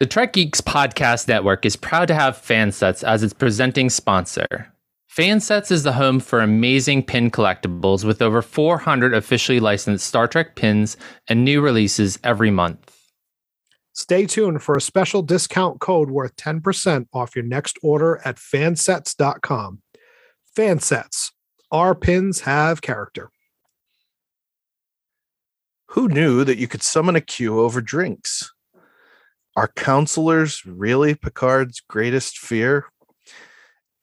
The Trek Geeks Podcast Network is proud to have Fansets as its presenting sponsor. Fansets is the home for amazing pin collectibles with over 400 officially licensed Star Trek pins and new releases every month. Stay tuned for a special discount code worth 10% off your next order at fansets.com. Fansets, our pins have character. Who knew that you could summon a Q over drinks? Are counselors really Picard's greatest fear?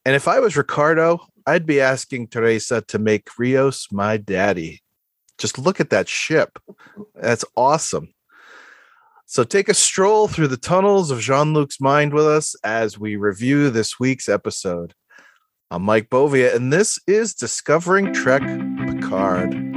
And if I was Ricardo, I'd be asking Teresa to make Rios my daddy. Just look at that ship. That's awesome. So take a stroll through the tunnels of Jean Luc's mind with us as we review this week's episode. I'm Mike Bovia, and this is Discovering Trek Picard.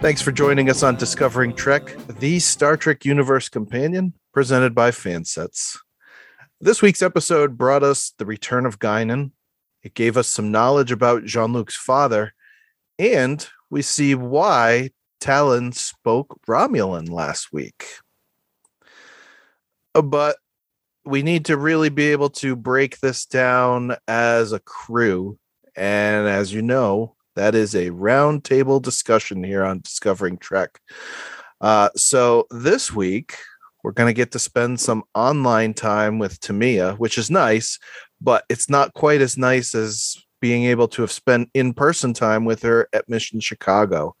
Thanks for joining us on Discovering Trek, the Star Trek Universe Companion, presented by Fansets. This week's episode brought us the return of Guinan. It gave us some knowledge about Jean Luc's father, and we see why Tallinn spoke Romulan last week. Uh, but we need to really be able to break this down as a crew. And as you know, that is a roundtable discussion here on Discovering Trek. Uh, so this week, we're going to get to spend some online time with Tamia, which is nice, but it's not quite as nice as being able to have spent in-person time with her at Mission Chicago.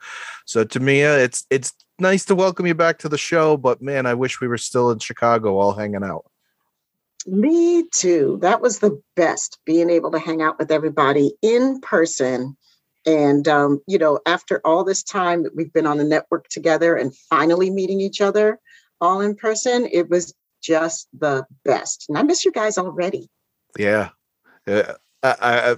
So Tamia, it's it's nice to welcome you back to the show, but man, I wish we were still in Chicago all hanging out. Me too. That was the best, being able to hang out with everybody in person and, um, you know, after all this time that we've been on the network together and finally meeting each other all in person, it was just the best. And I miss you guys already. Yeah. Uh, I, I,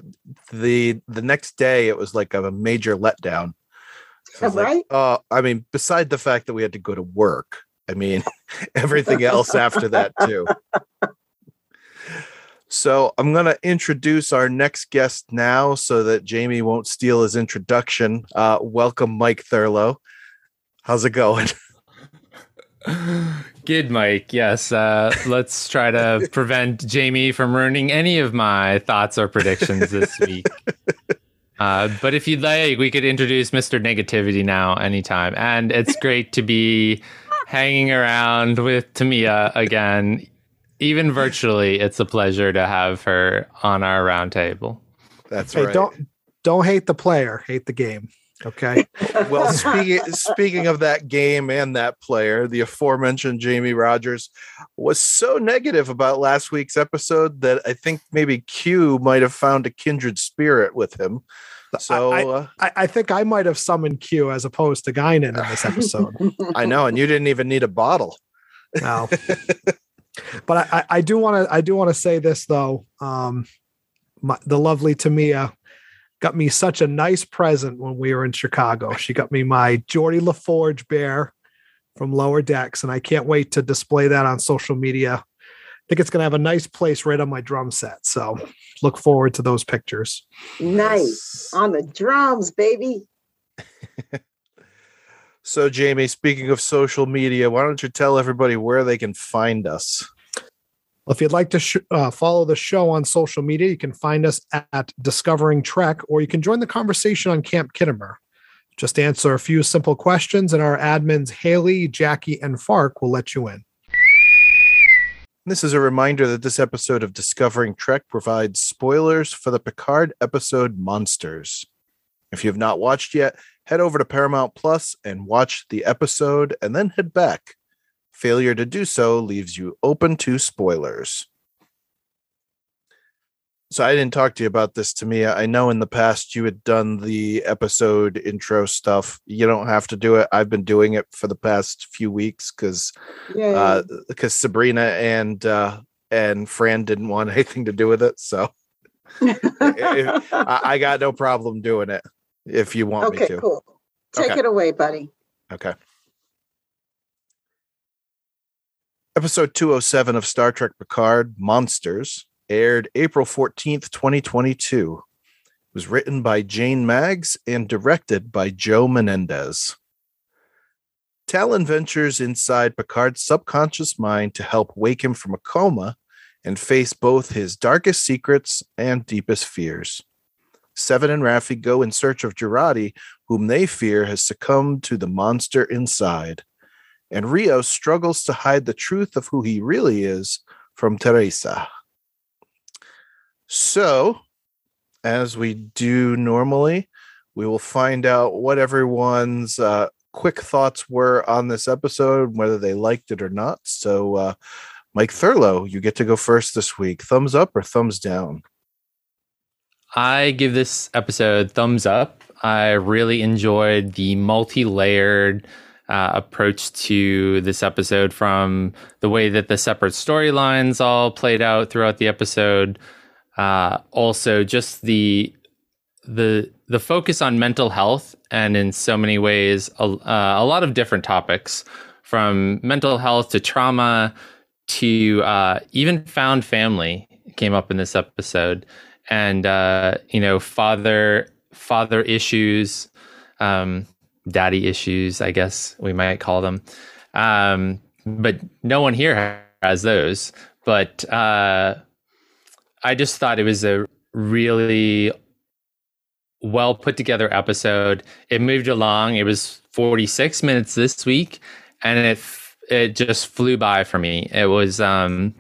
the the next day it was like a major letdown. right? Like, oh, I mean, beside the fact that we had to go to work, I mean, everything else after that too. So I'm going to introduce our next guest now so that Jamie won't steal his introduction. Uh, welcome, Mike Thurlow. How's it going? Good, Mike. Yes. Uh, let's try to prevent Jamie from ruining any of my thoughts or predictions this week. Uh, but if you'd like, we could introduce Mr. Negativity now anytime. And it's great to be hanging around with Tamia again even virtually, it's a pleasure to have her on our roundtable. That's hey, right. Don't don't hate the player, hate the game. Okay. well, speaking speaking of that game and that player, the aforementioned Jamie Rogers was so negative about last week's episode that I think maybe Q might have found a kindred spirit with him. So I, uh, I, I, think I might have summoned Q as opposed to Guinan in this episode. I know, and you didn't even need a bottle. No. but I, I do want to I do want to say this though. Um, my, the lovely Tamia got me such a nice present when we were in Chicago. She got me my Geordi LaForge bear from Lower Decks, and I can't wait to display that on social media. I think it's going to have a nice place right on my drum set. So look forward to those pictures. Nice on the drums, baby. So, Jamie, speaking of social media, why don't you tell everybody where they can find us? Well, if you'd like to sh- uh, follow the show on social media, you can find us at Discovering Trek, or you can join the conversation on Camp Khitomer. Just answer a few simple questions, and our admins Haley, Jackie, and Fark will let you in. This is a reminder that this episode of Discovering Trek provides spoilers for the Picard episode Monsters. If you have not watched yet, head over to Paramount Plus and watch the episode and then head back. Failure to do so leaves you open to spoilers. So I didn't talk to you about this Tamia. I know in the past you had done the episode intro stuff. You don't have to do it. I've been doing it for the past few weeks because uh because Sabrina and uh and Fran didn't want anything to do with it. So I, I got no problem doing it if you want me okay, to. cool. Take Okay. it away, buddy. Okay. Episode 207 of Star Trek Picard Monsters aired April 14th, 2022. It was written by Jane Maggs and directed by Joe Menendez. Tallinn ventures inside Picard's subconscious mind to help wake him from a coma and face both his darkest secrets and deepest fears. Seven and Raffi go in search of Jurati, whom they fear has succumbed to the monster inside. And Rio struggles to hide the truth of who he really is from Teresa. So, as we do normally, we will find out what everyone's uh, quick thoughts were on this episode, whether they liked it or not. So, uh, Mike Thurlow, you get to go first this week. Thumbs up or thumbs down? I give this episode thumbs up. I really enjoyed the multi-layered uh, approach to this episode from the way that the separate storylines all played out throughout the episode. Uh, also, just the the the focus on mental health and in so many ways a, uh, a lot of different topics from mental health to trauma to uh, even found family came up in this episode and uh, you know father father issues um, daddy issues i guess we might call them. Um, but no one here has those. But uh, i just thought it was a really well put together episode. It moved along. It was 46 minutes this week and it it just flew by for me. It was um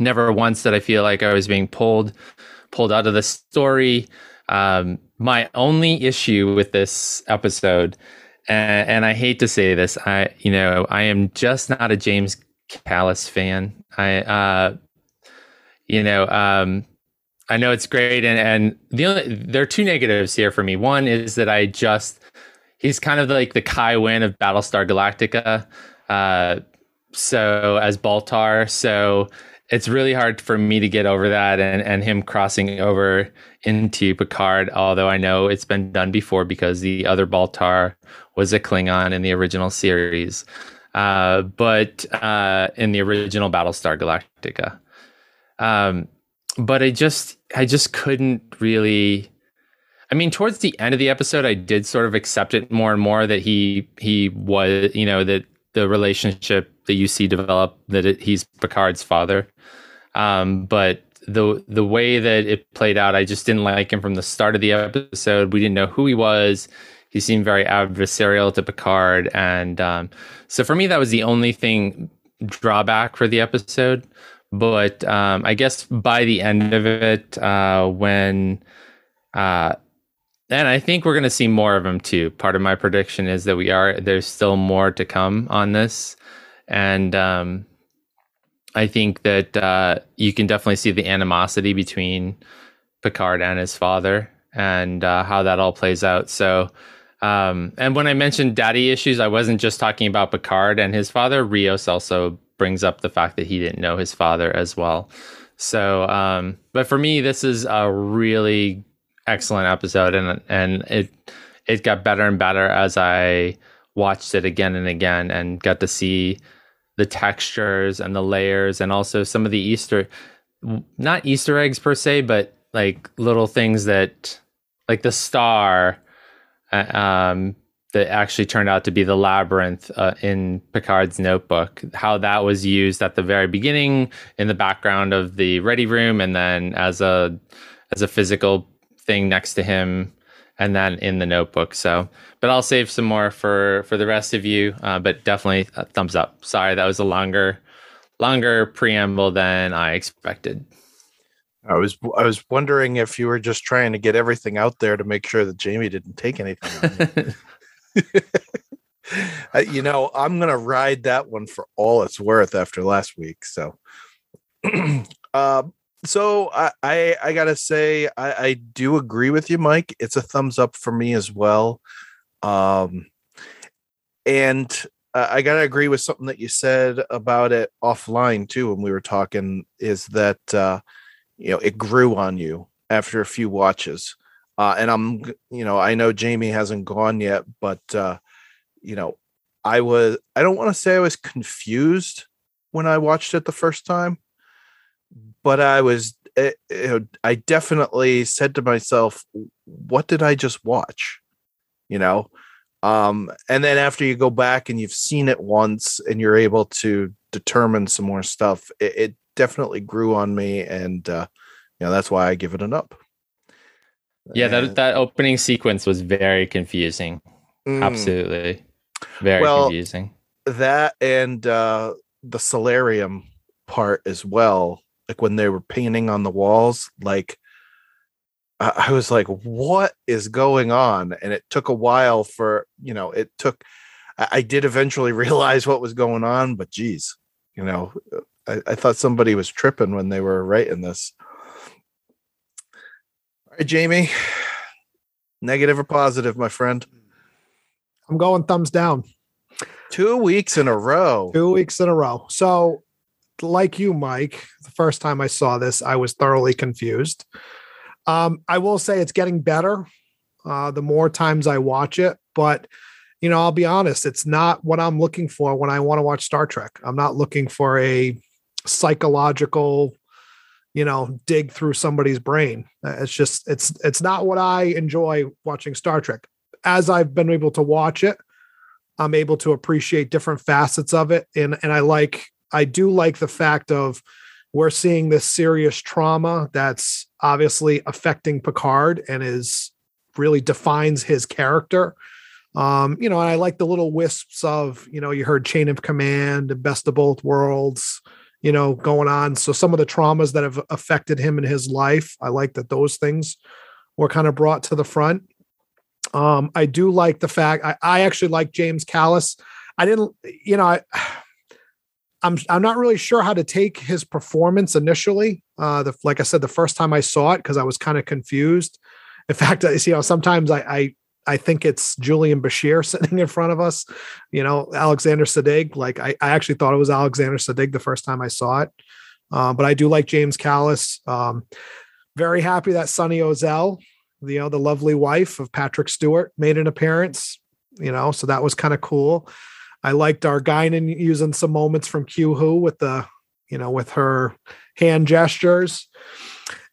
never once did i feel like i was being pulled pulled out of the story. Um, my only issue with this episode, and, and I hate to say this, I you know I am just not a James Callis fan. I uh, you know um, I know it's great, and and the only there are two negatives here for me. One is that I just he's kind of like the Kai Wynn of Battlestar Galactica. Uh, so as Baltar, so it's really hard for me to get over that and, and him crossing over into Picard, although I know it's been done before because the other Baltar was a Klingon in the original series. Uh, but uh, in the original Battlestar Galactica. Um, but I just I just couldn't really I mean, towards the end of the episode, I did sort of accept it more and more that he he was, you know, that the relationship that you see develop that it, he's Picard's father. Um, but the the way that it played out, I just didn't like him from the start of the episode. We didn't know who he was. He seemed very adversarial to Picard, and um, so for me, that was the only thing drawback for the episode. But um, I guess by the end of it, uh, when uh, and I think we're going to see more of him too. Part of my prediction is that we are there's still more to come on this, and um, I think that uh, you can definitely see the animosity between Picard and his father, and uh, how that all plays out. So, um, and when I mentioned daddy issues, I wasn't just talking about Picard and his father. Rios also brings up the fact that he didn't know his father as well. So, um, but for me, this is a really excellent episode, and and it it got better and better as I watched it again and again, and got to see the textures and the layers, and also some of the Easter, not Easter eggs per se, but like little things that, like the star, uh, um, that actually turned out to be the labyrinth uh, in Picard's notebook. How that was used at the very beginning in the background of the ready room, and then as a as a physical thing next to him, and then in the notebook. So, but I'll save some more for for the rest of you. Uh, but definitely thumbs up. Sorry, that was a longer longer preamble than I expected. I was I was wondering if you were just trying to get everything out there to make sure that Jamie didn't take anything. you. Uh, you know, I'm gonna ride that one for all it's worth after last week. So, um, so I, I I gotta say I, I do agree with you, Mike. It's a thumbs up for me as well. Um, and uh, I gotta agree with something that you said about it offline too when we were talking. Is that uh, you know it grew on you after a few watches. Uh, and I'm, you know, I know Jamie hasn't gone yet, but uh, you know, I was, I don't want to say I was confused when I watched it the first time, but I was, eh, know, I definitely said to myself, what did I just watch? You know, um, and then after you go back and you've seen it once and you're able to determine some more stuff, it, it definitely grew on me. And, uh, you know, that's why I give it an up. Yeah, that, that opening sequence was very confusing. Mm. Absolutely. Very well, confusing. That and uh, the solarium part as well. Like when they were painting on the walls, like I, was like, what is going on? And it took a while for, you know, it took, I, I did eventually realize what was going on, but geez, you know, I, I thought somebody was tripping when they were writing this. All right, Jamie, negative or positive, my friend? I'm going thumbs down. Two weeks in a row. Two weeks in a row. So, like you, Mike, the first time I saw this, I was thoroughly confused. Um, I will say it's getting better uh, the more times I watch it, but you know, I'll be honest, it's not what I'm looking for when I want to watch Star Trek. I'm not looking for a psychological, you know, dig through somebody's brain. It's just it's it's not what I enjoy watching Star Trek. As I've been able to watch it, I'm able to appreciate different facets of it and and I like I do like the fact of we're seeing this serious trauma that's obviously affecting Picard and is really defines his character. Um, you know, and I like the little wisps of, you know, you heard Chain of Command and Best of Both Worlds, you know, going on. So some of the traumas that have affected him in his life, I like that those things were kind of brought to the front. Um, I do like the fact I, I actually like James Callis. I didn't, you know, I I'm I'm not really sure how to take his performance initially. Uh, the like I said, the first time I saw it because I was kind of confused. In fact, I you know sometimes I, I I think it's Julian Bashir sitting in front of us. You know, Alexander Siddig. Like I, I actually thought it was Alexander Siddig the first time I saw it. Uh, but I do like James Callis. Um, very happy that Sunny Ozell, you know, the lovely wife of Patrick Stewart, made an appearance. You know, so that was kind of cool. I liked Guinan using some moments from Q Who with the, you know, with her hand gestures.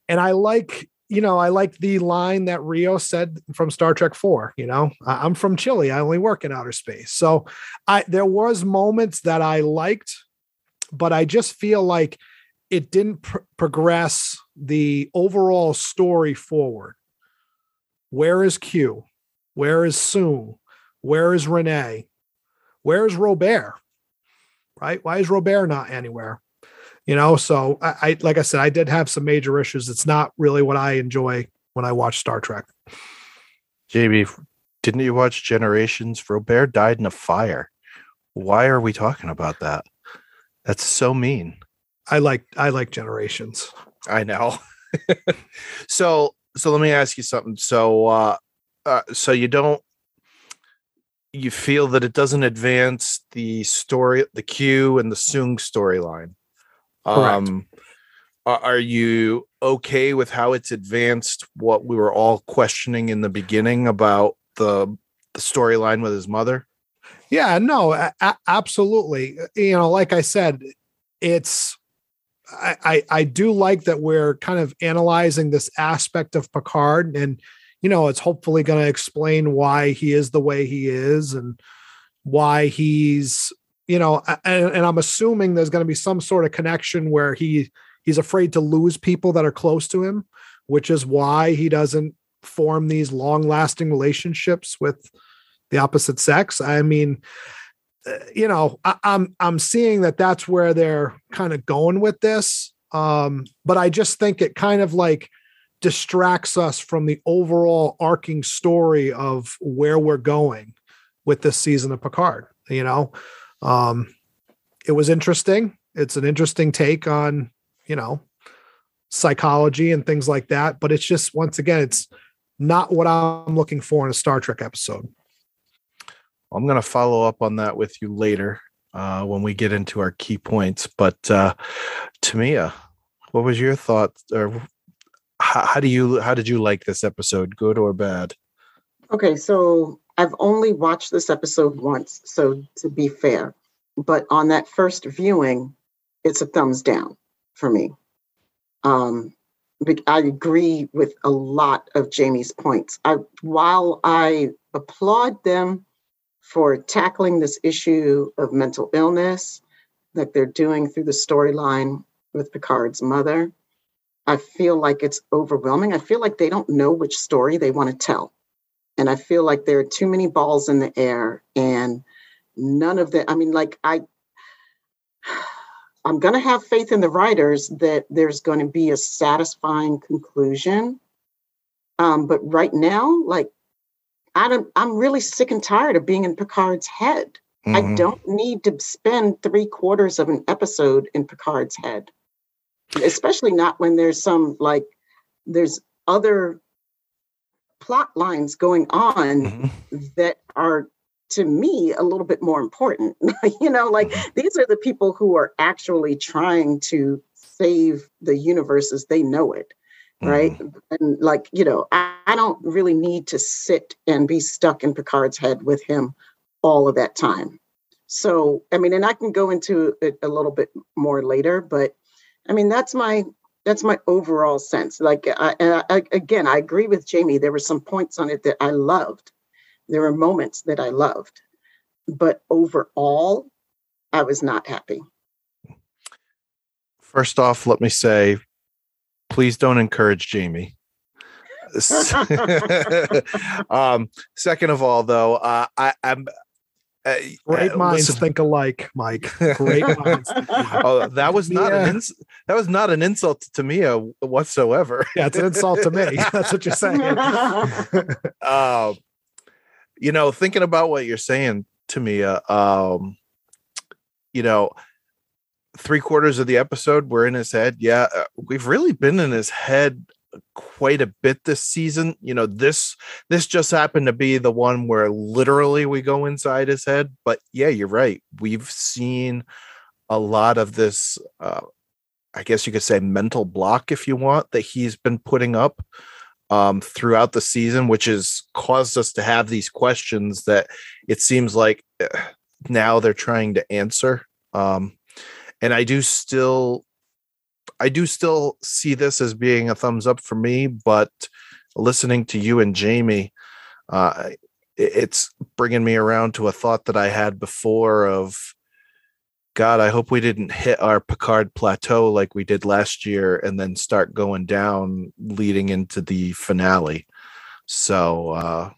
And I like, you know, I like the line that Rio said from Star Trek 4, you know, I'm from Chile. I only work in outer space. So I there was moments that I liked, but I just feel like it didn't pr- progress the overall story forward. Where is Q? Where is Soong? Where is Renee? Where's Robert? Right? Why is Robert not anywhere? You know, so I, I like I said, I did have some major issues. It's not really what I enjoy when I watch Star Trek. JB, didn't you watch Generations? Robert died in a fire. Why are we talking about that? That's so mean. I like I like Generations. I know. so so let me ask you something. So uh, uh so you don't you feel that it doesn't advance the story, the Q and the Soong storyline. Um, are you okay with how it's advanced? What we were all questioning in the beginning about the the storyline with his mother. Yeah, no, a- absolutely. You know, like I said, it's I, I I do like that we're kind of analyzing this aspect of Picard and you know, it's hopefully going to explain why he is the way he is and why he's, you know, and, and I'm assuming there's going to be some sort of connection where he he's afraid to lose people that are close to him, which is why he doesn't form these long-lasting relationships with the opposite sex. I mean, uh, you know, I, I'm I'm seeing that that's where they're kind of going with this. Um, but I just think it kind of like distracts us from the overall arcing story of where we're going with this season of Picard. You know, um, it was interesting. It's an interesting take on, you know, psychology and things like that. But it's just, once again, it's not what I'm looking for in a Star Trek episode. I'm going to follow up on that with you later uh, when we get into our key points. But uh, Tamia, what was your thought or how, how do you how did you like this episode? Good or bad? Okay, so I've only watched this episode once, so to be fair, but on that first viewing, it's a thumbs down for me. Um, I agree with a lot of Jamie's points. I, while I applaud them for tackling this issue of mental illness that they're doing through the storyline with Picard's mother, I feel like it's overwhelming. I feel like they don't know which story they want to tell. And I feel like there are too many balls in the air and none of the, I mean, like, I, I'm going to have faith in the writers that there's going to be a satisfying conclusion. Um, but right now, like, I don't, I'm really sick and tired of being in Picard's head. Mm-hmm. I don't need to spend three quarters of an episode in Picard's head, especially not when there's some like, there's other plot lines going on mm-hmm. that are to me a little bit more important you know like mm-hmm. these are the people who are actually trying to save the universe as they know it right mm-hmm. and like you know I, I, don't really need to sit and be stuck in picard's head with him all of that time so i mean and i can go into it a little bit more later but i mean that's my that's my overall sense like I, I again i agree with jamie there were some points on it that i loved there were moments that I loved, but overall, I was not happy. First off, let me say, please don't encourage Jamie. um, second of all, though, uh, I, am uh, Great uh, minds listen. think alike, Mike. Great minds. oh, that was not yeah. an ins- that was not an insult to Mia whatsoever. yeah, it's an insult to me. That's what you're saying. uh, you know, thinking about what you're saying to me, uh, um, you know, three quarters of the episode we're in his head. Yeah, uh, we've really been in his head quite a bit this season. You know, this this just happened to be the one where literally we go inside his head. But yeah, you're right. We've seen a lot of this. Uh, I guess you could say mental block, if you want, that he's been putting up um, throughout the season, which has caused us to have these questions that it seems like eh, now they're trying to answer. Um, and I do still, I do still see this as being a thumbs up for me, but listening to you and Jamie, uh, it's bringing me around to a thought that I had before of God, I hope we didn't hit our Picard plateau like we did last year and then start going down leading into the finale. So, uh,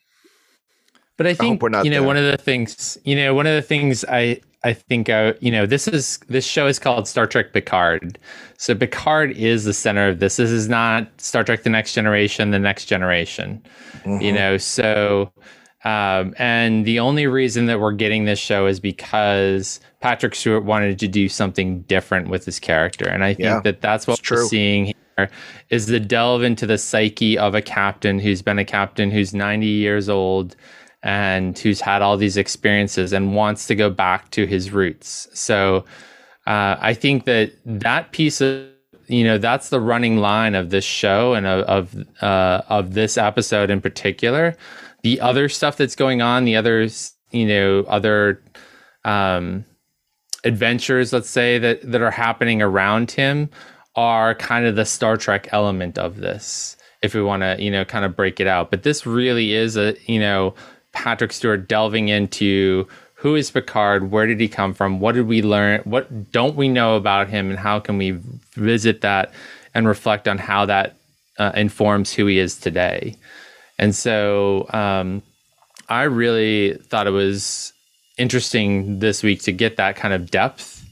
but I think I you know there. one of the things you know one of the things I I think uh, you know this is this show is called Star Trek Picard. So Picard is the center of this. This is not Star Trek: The Next Generation, the Next Generation. Mm-hmm. You know, so um, and the only reason that we're getting this show is because Patrick Stewart wanted to do something different with his character. And I think yeah, that that's what we're seeing here is the delve into the psyche of a captain who's been a captain who's 90 years old and who's had all these experiences and wants to go back to his roots. So uh, I think that that piece of you know that's the running line of this show and of of, uh, of this episode in particular the other stuff that's going on, the others, you know, other um, adventures, let's say that that are happening around him, are kind of the Star Trek element of this. If we want to, you know, kind of break it out, but this really is a, you know, Patrick Stewart delving into who is Picard, where did he come from, what did we learn, what don't we know about him, and how can we visit that and reflect on how that uh, informs who he is today. And so um, I really thought it was interesting this week to get that kind of depth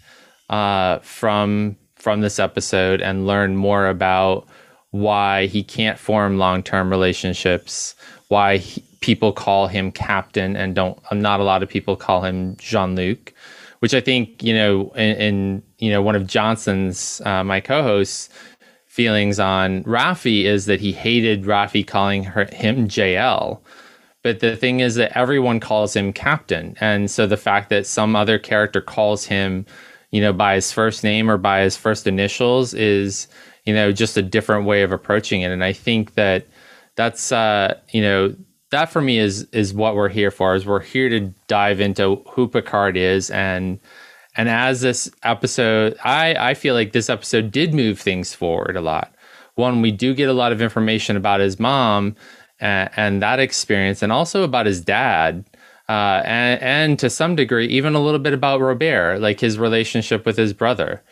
uh, from from this episode and learn more about why he can't form long term relationships, why he, people call him captain and don't not a lot of people call him Jean Luc, which I think you know in, in you know one of Johnson's uh, my co-hosts feelings on Raffi is that he hated Raffi calling her, him JL. But the thing is that everyone calls him Captain. And so the fact that some other character calls him, you know, by his first name or by his first initials is, you know, just a different way of approaching it. And I think that that's, uh, you know, that for me is is what we're here for. Is we're here to dive into who Picard is and and as this episode, I I feel like this episode did move things forward a lot. One, we do get a lot of information about his mom and, and that experience, and also about his dad. Uh, and, and to some degree, even a little bit about Robert, like his relationship with his brother.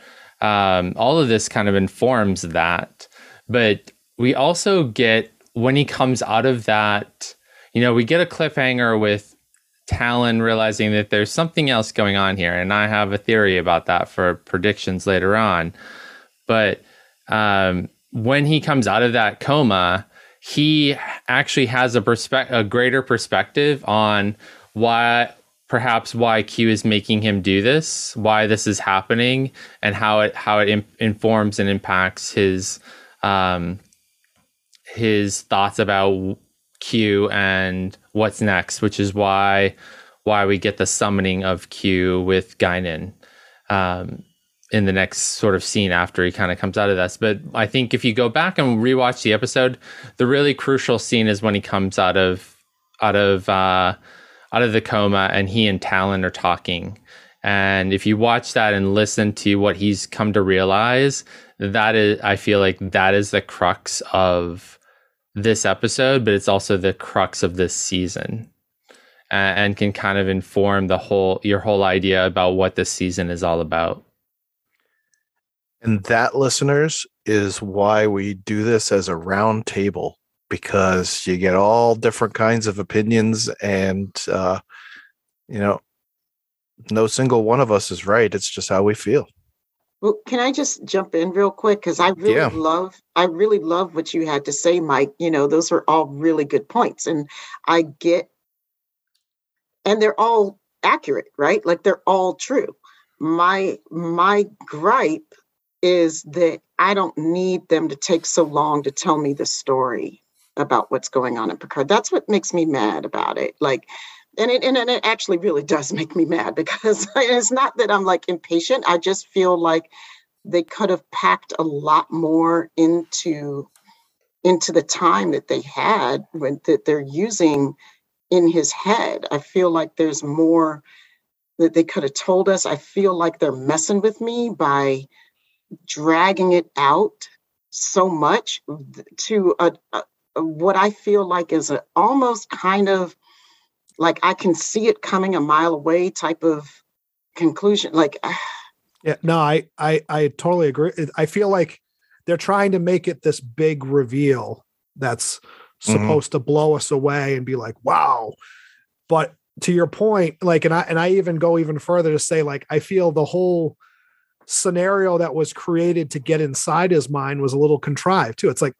Um, all of this kind of informs that. But we also get, when he comes out of that, you know, we get a cliffhanger with Tallinn realizing that there's something else going on here. And I have a theory about that for predictions later on. But um, when he comes out of that coma, he actually has a perspe- a greater perspective on why perhaps why Q is making him do this, why this is happening, and how it how it in- informs and impacts his um, his thoughts about Q and what's next, which is why why we get the summoning of Q with Guinan um, in the next sort of scene after he kind of comes out of this. But I think if you go back and rewatch the episode, the really crucial scene is when he comes out of out of uh, out of the coma and he and Tallinn are talking. And if you watch that and listen to what he's come to realize, that is, I feel like that is the crux of this episode, but it's also the crux of this season. Uh, and can kind of inform the whole your whole idea about what this season is all about. And that, listeners, is why we do this as a round table because you get all different kinds of opinions, and uh, you know, no single one of us is right. It's just how we feel. Well, can I just jump in real quick? Because I really Yeah. love, I really love what you had to say, Mike. You know, those are all really good points. And I get, and they're all accurate, right? Like they're all true. My my gripe is that I don't need them to take so long to tell me the story about what's going on in Picard. That's what makes me mad about it. Like, and it and it actually really does make me mad because it's not that I'm like impatient. I just feel like they could have packed a lot more into into the time that they had when that they're using in his head. I feel like there's more that they could have told us. I feel like they're messing with me by dragging it out so much to a, a what I feel like is a almost kind of like I can see it coming a mile away type of conclusion. Like Yeah, no, I, I, I totally agree. I feel like they're trying to make it this big reveal that's Mhm. supposed to blow us away and be like, wow. But to your point, like, and I, and I even go even further to say, like, I feel the whole scenario that was created to get inside his mind was a little contrived too. It's like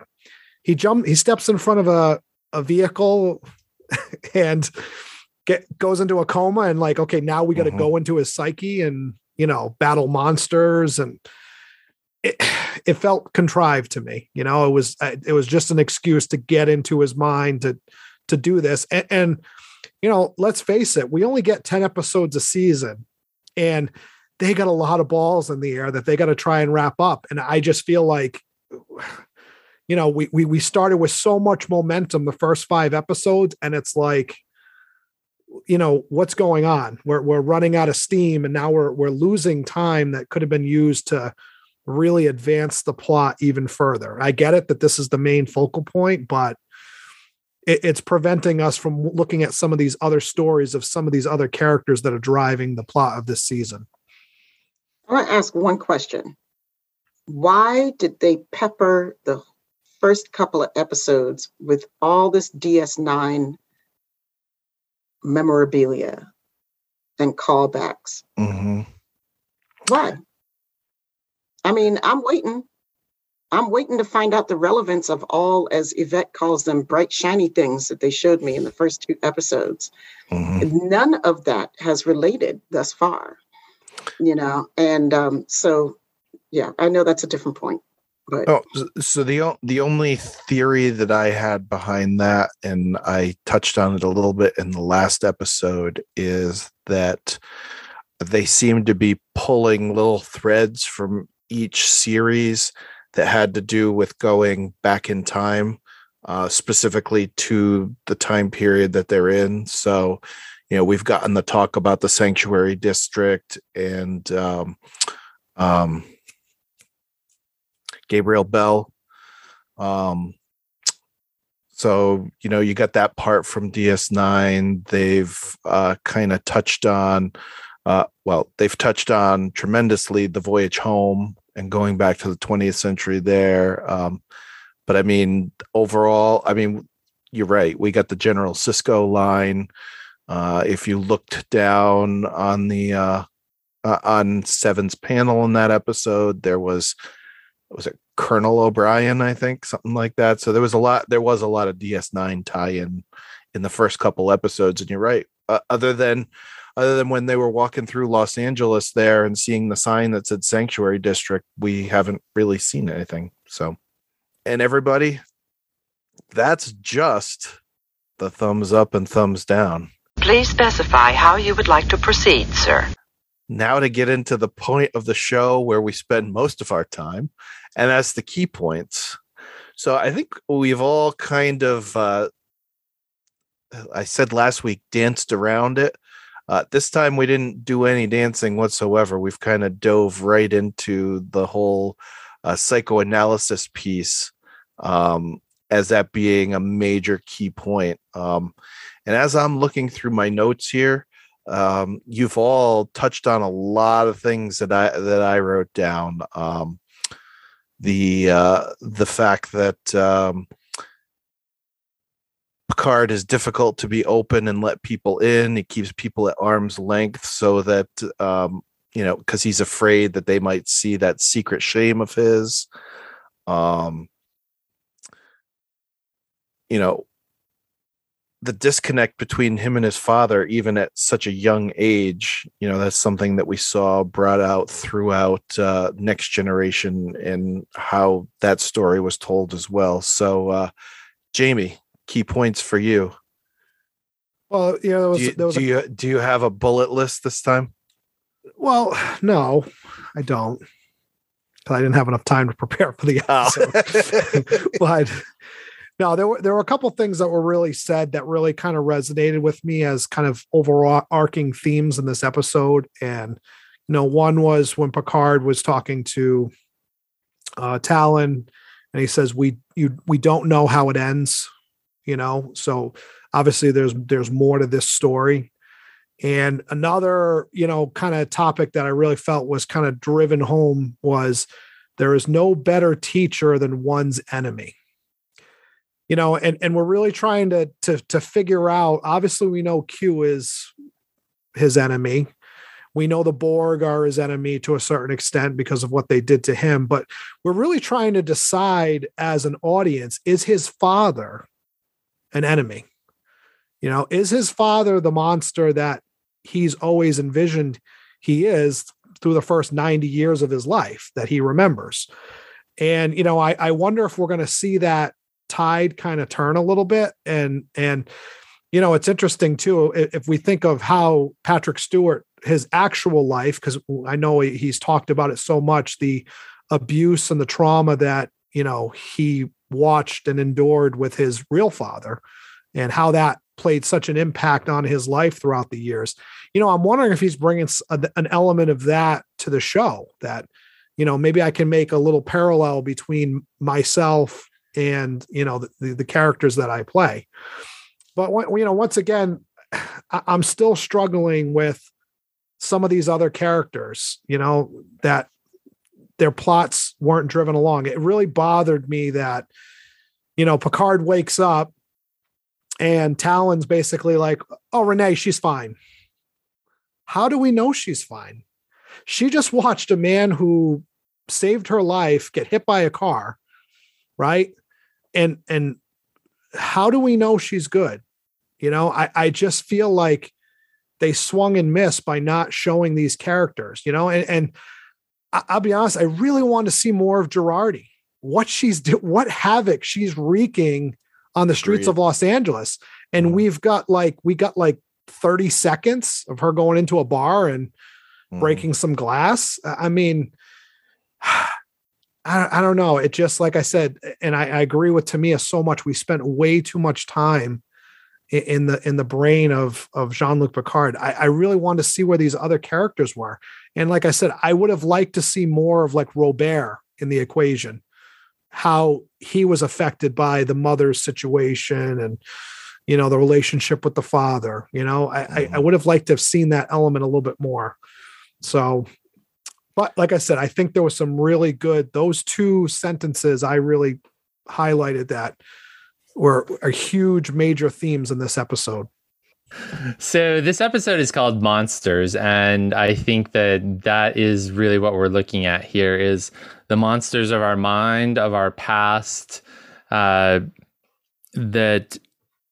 he jumped, he steps in front of a, a vehicle and get goes into a coma and like, okay, now we got to Mhm. go into his psyche and you know battle monsters. And it, it felt contrived to me you know it was it was just an excuse to get into his mind to to do this. And, and you know let's face it we only get 10 episodes a season and they got a lot of balls in the air that they got to try and wrap up. And i just feel like you know we, we we started with so much momentum the first five episodes and it's like you know what's going on? We're we're running out of steam and now we're we're losing time that could have been used to really advance the plot even further. I get it that this is the main focal point but it, it's preventing us from looking at some of these other stories of some of these other characters that are driving the plot of this season. I want to ask one question. Why did they pepper the first couple of episodes with all this DS9 memorabilia and callbacks? hmm Why? I mean, I'm waiting. I'm waiting to find out the relevance of all, as Yvette calls them, bright, shiny things that they showed me in the first two episodes. hmm None of that has related thus far, you know? And um, so, yeah, I know that's a different point, Oh, so the the only theory that I had behind that, and I touched on it a little bit in the last episode, is that they seem to be pulling little threads from each series that had to do with going back in time, uh, specifically to the time period that they're in. So, you know, we've gotten the talk about the sanctuary district and um, um, Gabriel Bell. Um, so you know you got that part from ds9 they've uh, kind of touched on uh, well they've touched on tremendously the voyage home and going back to the 20th century there. Um, but i mean overall i mean you're right we got the general Sisko line. Uh, if you looked down on the uh, uh, on seven's panel in that episode there was was it Colonel O'Brien, I think, something like that. So there was a lot. There was a lot of DS9 tie-in in the first couple episodes, and you're right. Uh, other than other than when they were walking through Los Angeles there and seeing the sign that said Sanctuary District, we haven't really seen anything. So, and everybody, that's just the thumbs up and thumbs down. Please specify how you would like to proceed, sir. Now to get into the point of the show where we spend most of our time, and that's the key points. So I think we've all kind of, uh, I said last week, danced around it. Uh, this time we didn't do any dancing whatsoever. We've kind of dove right into the whole uh, psychoanalysis piece um, as that being a major key point. Um, and as I'm looking through my notes here, um, you've all touched on a lot of things that I that I wrote down. Um, the uh, the fact that um, Picard is difficult to be open and let people in. He keeps people at arm's length so that um, you know because he's afraid that they might see that secret shame of his. Um, you know the disconnect between him and his father, even at such a young age, you know, that's something that we saw brought out throughout uh, Next Generation and how that story was told as well. So, uh, Jamie, key points for you. Well, you know, was, do, you, do a, you do you have a bullet list this time? well, no, I don't. 'Cause I didn't have enough time to prepare for the Oh. episode. but no, there were there were a couple things that were really said that really kind of resonated with me as kind of overarching themes in this episode. And you know, one was when Picard was talking to uh, Tallinn, and he says, "We you we don't know how it ends." You know, so obviously there's there's more to this story. And another, you know, kind of topic that I really felt was kind of driven home was there is no better teacher than one's enemy you know and and we're really trying to to to figure out obviously we know q is his enemy. We know the borg are his enemy to a certain extent because of what they did to him but we're really trying to decide as an audience is his father an enemy? You know is his father the monster that he's always envisioned he is through the first 90 years of his life that he remembers? And you know i i wonder if we're going to see that tide kind of turn a little bit. And and you know it's interesting too if we think of how patrick stewart his actual life because i know he's talked about it so much the abuse and the trauma that you know he watched and endured with his real father and how that played such an impact on his life throughout the years. You know i'm wondering if he's bringing an element of that to the show that you know maybe i can make a little parallel between myself and you know the, the, characters that i play. But you know once again i'm still struggling with some of these other characters you know that their plots weren't driven along. It really bothered me that you know picard wakes up and Tallinn's basically like oh renee she's fine. How do we know she's fine? She just watched a man who saved her life get hit by a car right and and how do we know she's good you know i i just feel like they swung and missed by not showing these characters you know and and i'll be honest i really want to see more of Jurati what she's do what havoc she's wreaking on the streets Agreed. of los angeles and Mhm. we've got like we got like 30 seconds of her going into a bar and Mhm. breaking some glass. I mean, I, I don't know. It just like I said, and I, I agree with Tamia so much. We spent way too much time in, the in the brain of of Jean Luc Picard. I, I really wanted to see where these other characters were, and like I said, I would have liked to see more of like Robert in the equation, how he was affected by the mother's situation and you know the relationship with the father. You know, I, I, I Mm-hmm. would have liked to have seen that element a little bit more. So but like I said, I think there was some really good those two sentences I really highlighted that were are huge major themes in this episode. So this episode is called Monsters, and I think that that is really what we're looking at here is the monsters of our mind, of our past, uh, that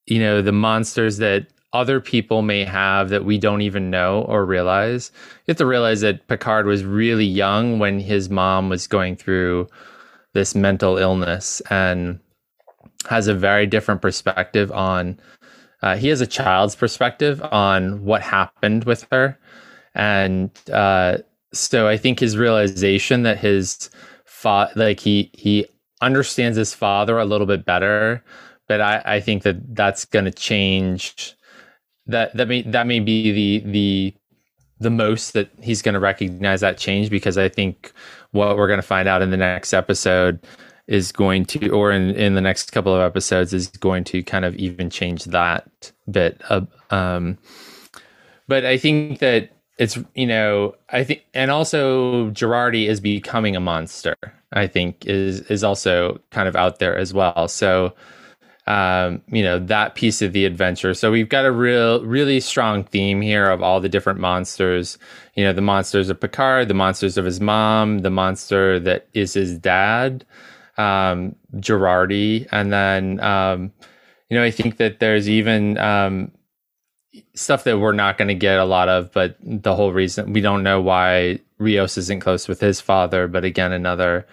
you know the monsters that other people may have that we don't even know or realize. You have to realize that Picard was really young when his mom was going through this mental illness and has a very different perspective on uh, he has a child's perspective on what happened with her and uh, so i think his realization that his fa- like he he understands his father a little bit better but i i think that that's going to change that that may that may be the the the most that he's going to recognize that change because i think what we're going to find out in the next episode is going to or in in the next couple of episodes is going to kind of even change that bit of um but i think that it's you know i think and also Jurati is becoming a monster i think is is also kind of out there as well. So um you know that piece of the adventure. So we've got a real really strong theme here of all the different monsters. You know the monsters of picard the monsters of his mom the monster that is his dad um Jurati. And then um you know i think that there's even um stuff that we're not going to get a lot of but the whole reason we don't know why rios isn't close with his father but again another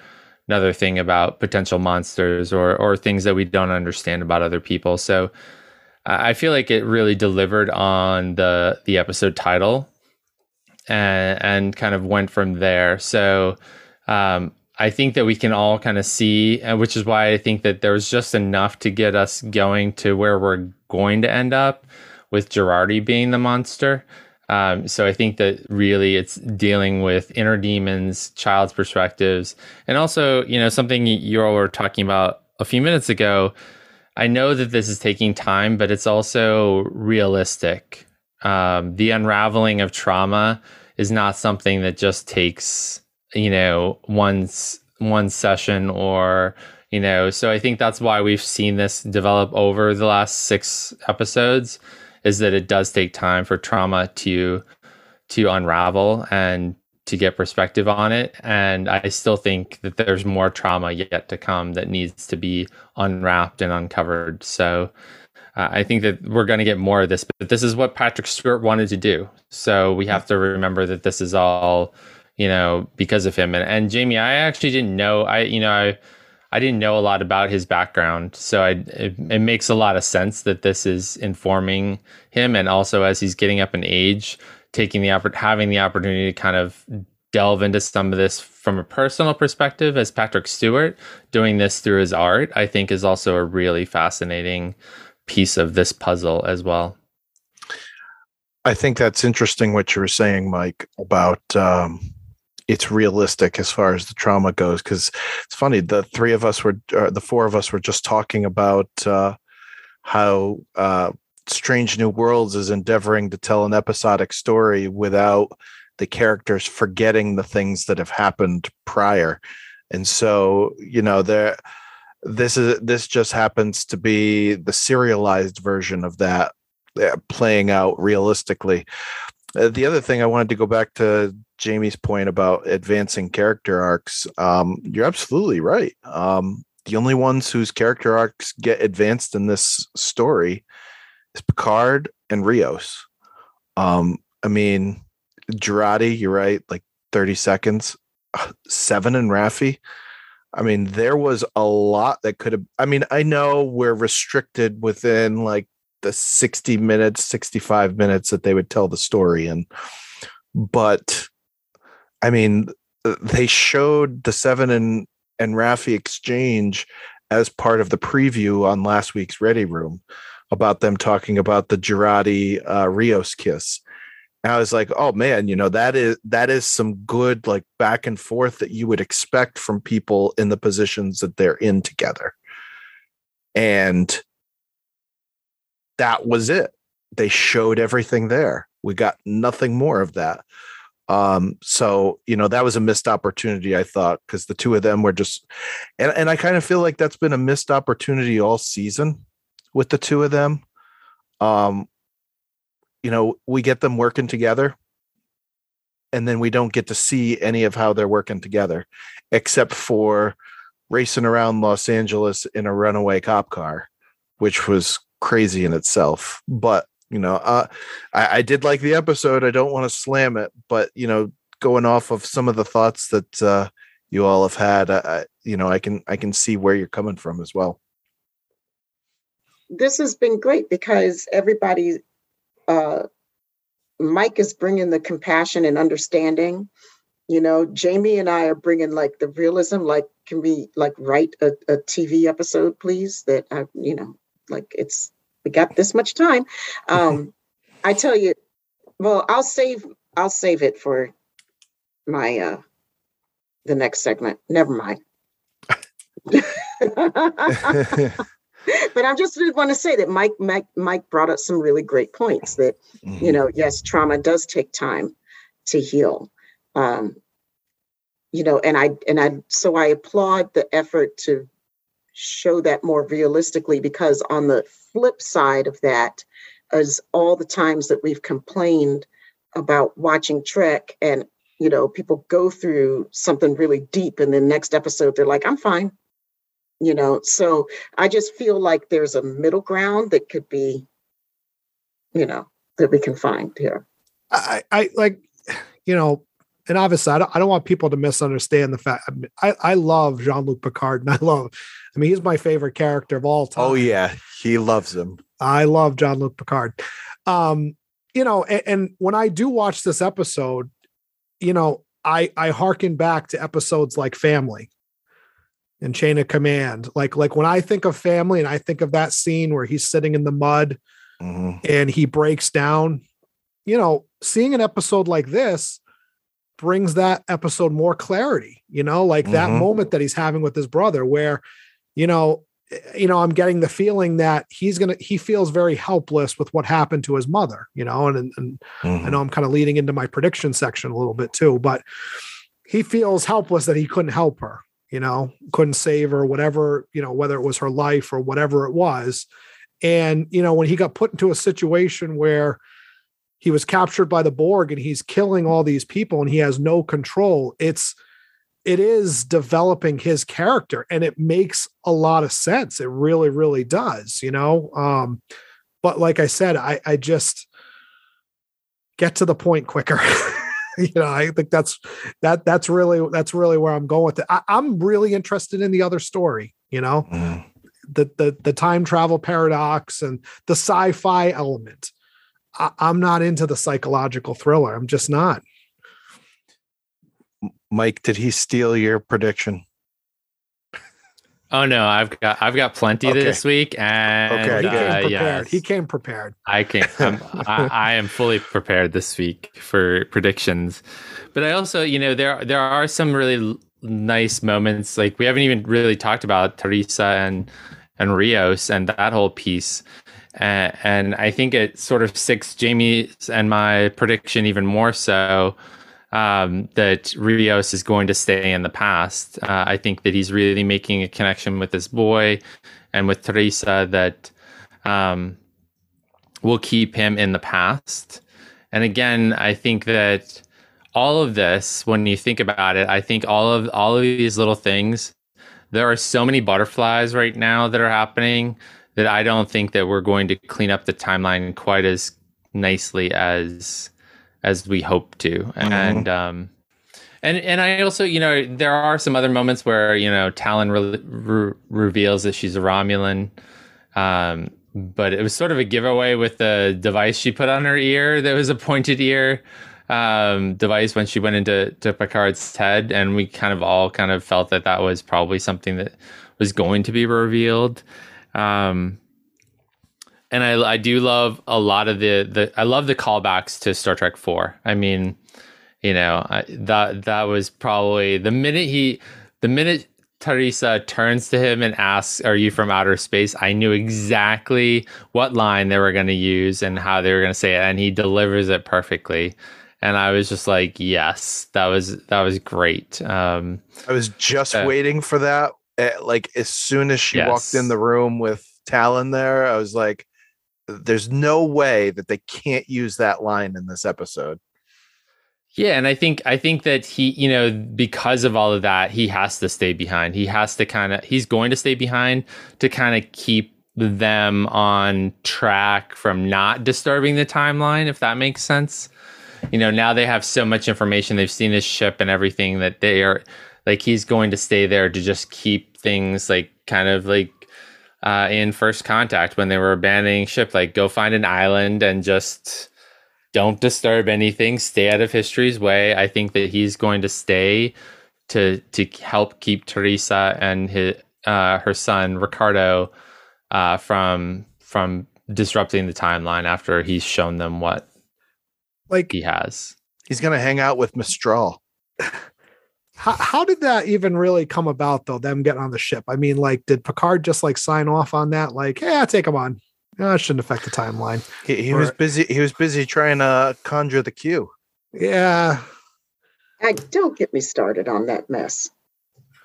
another thing about potential monsters or or things that we don't understand about other people so i feel like it really delivered on the the episode title and and kind of went from there so um I think that we can all kind of see, which is why I think that there was just enough to get us going to where we're going to end up with Jurati being the monster. Um, so I think that really it's dealing with inner demons, child's perspectives, and also, you know, something you all were talking about a few minutes ago. I know that this is taking time, but it's also realistic. Um, the unraveling of trauma is not something that just takes you know one one session or you know so i think that's why we've seen this develop over the last six episodes is that it does take time for trauma to to unravel and to get perspective on it and i still think that there's more trauma yet to come that needs to be unwrapped and uncovered so uh, i think that we're going to get more of this but this is what patrick stewart wanted to do so we have to remember that this is all you know, because of him. And, and Jamie, I actually didn't know. I, you know, I, I didn't know a lot about his background, so I, it, it makes a lot of sense that this is informing him, and also as he's getting up in age, taking the oppor- having the opportunity to kind of delve into some of this from a personal perspective as Patrick Stewart doing this through his art, I think is also a really fascinating piece of this puzzle as well. I think that's interesting what you were saying, Mike, about um, it's realistic as far as the trauma goes. Because it's funny, the three of us were, the four of us were just talking about uh, how uh, Strange New Worlds is endeavoring to tell an episodic story without the characters forgetting the things that have happened prior. And so, you know, there this is this just happens to be the serialized version of that uh, playing out realistically. Uh, the other thing I wanted to go back to Jamie's point about advancing character arcs. Um, you're absolutely right. Um, the only ones whose character arcs get advanced in this story is Picard and Rios. Um, I mean, Jurati, you're right, like 30 seconds. Seven and Raffi. I mean, there was a lot that could have. I mean, I know we're restricted within like the 60 minutes, 65 minutes that they would tell the story in, but I mean, they showed the seven and and Raffi exchange as part of the preview on last week's Ready Room about them talking about the Jurati uh, Rios kiss. And I was like, oh man, you know that is that is some good like back and forth that you would expect from people in the positions that they're in together. And that was it. They showed everything there. We got nothing more of that. Um, so you know that was a missed opportunity, I thought, because the two of them were just, and and I kind of feel like that's been a missed opportunity all season with the two of them. Um, you know, we get them working together, and then we don't get to see any of how they're working together, except for racing around Los Angeles in a runaway cop car, which was crazy in itself. But you know, uh, I, I did like the episode. I don't want to slam it, but you know, going off of some of the thoughts that uh, you all have had, I, you know, I can I can see where you're coming from as well. This has been great because everybody, uh, Mike is bringing the compassion and understanding. You know, Jamie and I are bringing like the realism. Like, can we like write a, a TV episode, please? That I, you know, like it's we got this much time. Um, I tell you, well, I'll save I'll save it for my uh the next segment. Never mind. but I just want to say that Mike, Mike Mike brought up some really great points that mm-hmm. you know, yes, trauma does take time to heal. Um, you know, and I and I so I applaud the effort to show that more realistically because on the flip side of that is all the times that we've complained about watching Trek and you know people go through something really deep and then next episode they're like I'm fine you know? So I just feel like there's a middle ground that could be you know that we can find here. I I like you know and obviously I don't, I don't want people to misunderstand the fact I, I love Jean-Luc Picard and I love I mean he's my favorite character of all time. Oh yeah, he loves him. I love Jean-Luc Picard. Um you know and, and when I do watch this episode, you know, I I harken back to episodes like Family and Chain of Command. Like like when I think of Family and I think of that scene where he's sitting in the mud mm-hmm. and he breaks down, you know, seeing an episode like this brings that episode more clarity, you know, like mm-hmm. that moment that he's having with his brother where, you know, you know, I'm getting the feeling that he's gonna he feels very helpless with what happened to his mother, you know, and and mm-hmm. I know I'm kind of leading into my prediction section a little bit too, but he feels helpless that he couldn't help her, you know, couldn't save her, whatever, you know, whether it was her life or whatever it was. And, you know, when he got put into a situation where he was captured by the Borg and he's killing all these people and he has no control. It's it is developing his character and it makes a lot of sense. It really, really does, you know. Um, but like I said, I I just get to the point quicker. you know, I think that's that that's really that's really where I'm going with it. I, am really interested in the other story, you know. Mm. The, the the time travel paradox and the sci-fi element I, I'm not into the psychological thriller. I'm just not. Mike, did he steal your prediction? Oh no, I've got I've got plenty okay. this week, and okay. he came uh, prepared. Yes. He came prepared. I can I, I am fully prepared this week for predictions, but I also, you know, there there are some really nice moments. Like we haven't even really talked about Teresa and and Rios and that whole piece. Uh, and I think it sort of sticks Jamie's and my prediction even more so um, that Rios is going to stay in the past. Uh, I think that he's really making a connection with this boy and with Teresa that um, will keep him in the past. And again, I think that all of this, when you think about it, I think all of all of these little things, there are so many butterflies right now that are happening that I don't think that we're going to clean up the timeline quite as nicely as as we hope to. Mm-hmm. And um and and I also, you know, there are some other moments where you know Tallinn re- re- reveals that she's a Romulan. Um, but it was sort of a giveaway with the device she put on her ear that was a pointed ear. Um, device when she went into to Picard's head, and we kind of all kind of felt that that was probably something that was going to be revealed. Um, and I, I do love a lot of the, the I love the callbacks to Star Trek Four. I mean, you know, I, that that was probably the minute he the minute Teresa turns to him and asks, "Are you from outer space?" I knew exactly what line they were going to use and how they were going to say it, and he delivers it perfectly. And I was just like, "Yes, that was that was great." Um, I was just Uh, waiting for that. eh, Like as soon as she Yes. walked in the room with Tallinn there, I was like, "There's no way that they can't use that line in this episode." Yeah, and I think I think that he, you know, because of all of that, he has to stay behind. He has to kind of he's going to stay behind to kind of keep them on track from not disturbing the timeline if that makes sense. You know, now they have so much information, they've seen his ship and everything that they are like he's going to stay there to just keep things like kind of like uh in first contact. When they were abandoning ship like go find an island and just don't disturb anything. Stay out of history's way. I think that he's going to stay to to help keep teresa and his uh her son ricardo uh from from disrupting the timeline after he's shown them what Like, he has He's gonna hang out with Mistral. how, how did that even really come about, though? Them getting on the ship. I mean, like, did Picard just like sign off on that? Like, yeah, take him on. No, it shouldn't affect the timeline. He, he was busy. He was busy trying to conjure the Q. Yeah, I don't get me started on that mess.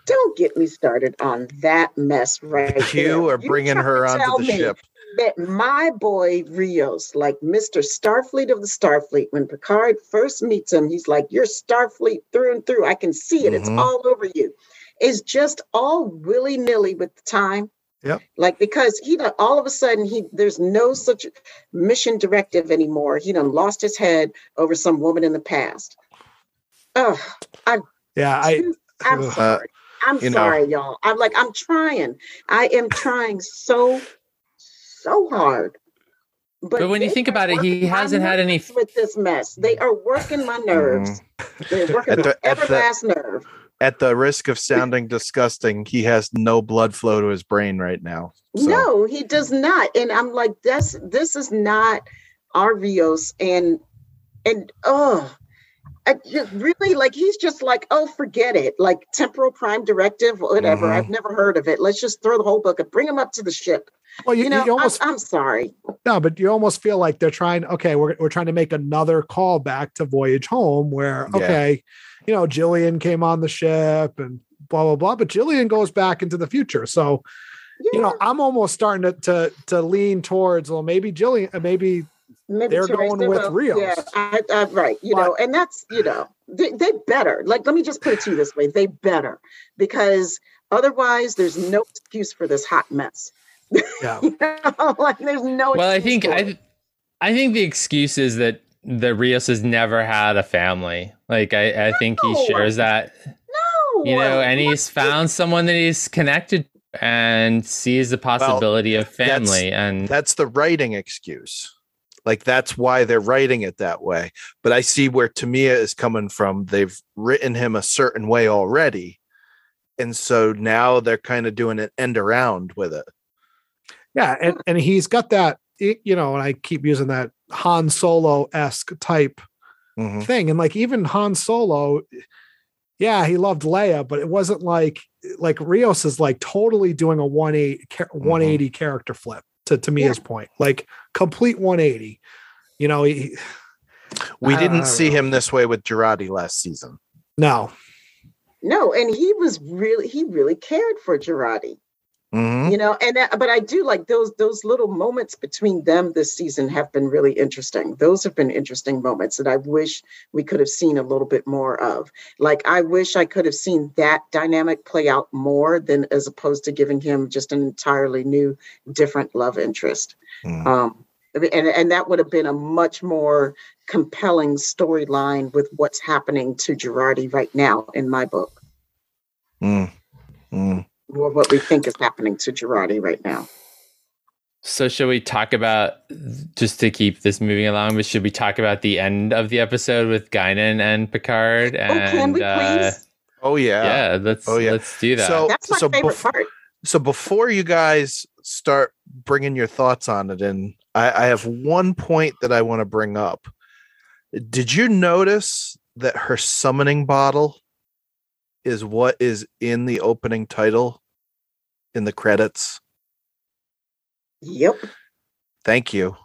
Don't get me started on that mess right Q there. or You bringing her onto the me ship. That my boy Rios, like Mr. Starfleet of the Starfleet, when Picard first meets him, he's like, You're Starfleet through and through. I can see it. It's Mhm. all over you. Is just all willy nilly with the time. Yep. Like because he done all of a sudden he there's no such mission directive anymore. He done lost his head over some woman in the past. Oh, I yeah. I I'm Ugh. sorry. I'm you know. sorry, y'all. I'm like, I'm trying. I am trying so, so hard. but when you think about it he hasn't had any with this mess. They are working my mm-hmm. nerves. They're working At my the- every the- last nerve. At the risk of sounding disgusting, he has no blood flow to his brain right now. So, No, he does not. And I'm like, that's this is not our Rios And and oh, I just really like he's just like, oh, forget it. Like temporal prime directive, whatever. Mhm. I've never heard of it. Let's just throw the whole book and bring him up to the ship. well, you, You know, you almost I'm, I'm sorry. no, but you almost feel like they're trying. Okay, we're we're trying to make another call back to Voyage Home, where Yeah. okay, you know, Gillian came on the ship and blah blah blah, but Gillian goes back into the future, so you know, I'm almost starting to to to lean towards well, maybe Gillian, uh, Maybe They're Teresa going with will- Rios. Yeah, I, I, right. You know, and that's you know they, they better. Like, let me just put it to you this way: they better because otherwise, there's no excuse for this hot mess. yeah, You know, like, there's no. well i think for i i think the excuse is that the rios has never had a family like i i think he shares that no, you know and he's found someone that he's connected and sees the possibility of that's- family and that's the writing excuse. Like that's why they're writing it that way. But I see where Tamia is coming from. They've written him a certain way already. And so now they're kind of doing an end around with it. yeah, and and he's got that you know, and I keep using that Han Solo esque type Mhm. thing, and like even Han Solo, yeah, he loved Leia, but it wasn't like like Rios is like totally doing a 180 char- 180 character flip to to Mia's point, like complete 180. You know, he We I- I didn't don't see know. him this way with Jurati last season. no, no, and he was really he really cared for Jurati. Mhm. you know and that, but i do like those those little moments between them this season have been really interesting those have been interesting moments that i wish we could have seen a little bit more of like i wish i could have seen that dynamic play out more than as opposed to giving him just an entirely new different love interest Mhm. um and, and that would have been a much more compelling storyline with what's happening to Jurati right now in my book, Mm. Mm. Or what we think is happening to Jurati right now. So should we talk about just to keep this moving along? But should we talk about the end of the episode with Guinan and Picard? And oh, can we please? uh, Oh yeah. yeah, let's Oh, yeah. let's do that. So- That's my favorite bef- part. So before you guys start bringing your thoughts on it, and I, I have one point that I want to bring up. Did you notice that her summoning bottle is what is in the opening title in the credits? Yep. Thank you.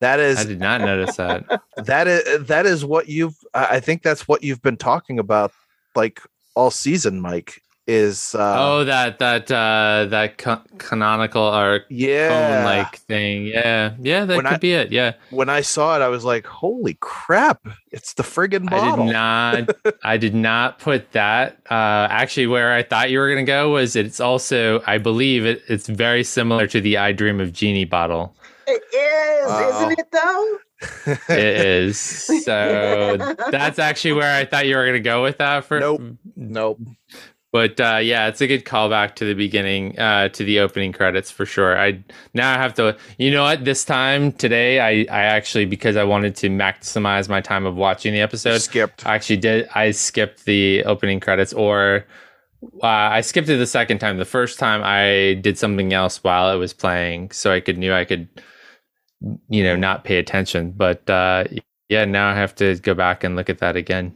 That is I did not notice that. that is that is what you've I I think that's what you've been talking about like all season, Mike. Is uh oh, that that uh that ca- canonical or yeah cone like thing. Yeah, yeah, that When could I- be it. Yeah, when I saw it, I was like, "Holy crap! It's the friggin' I did not. I did not put that. Uh, actually, where I thought you were going to go was it's also, I believe it, it's very similar to the "I Dream of Jeannie" bottle. It is, Wow. isn't it though? It is. So that's actually where I thought you were going to go with that. For Nope. nope. But uh, yeah, it's a good callback to the beginning, uh, to the opening credits for sure. I now I have to. You know what? This time today, I I actually because I wanted to maximize my time of watching the episode. Skipped. I actually did. I skipped the opening credits, or uh, I skipped it the second time. The first time I did something else while it was playing, so I could knew I could, you know, not pay attention. But uh, yeah, now I have to go back and look at that again.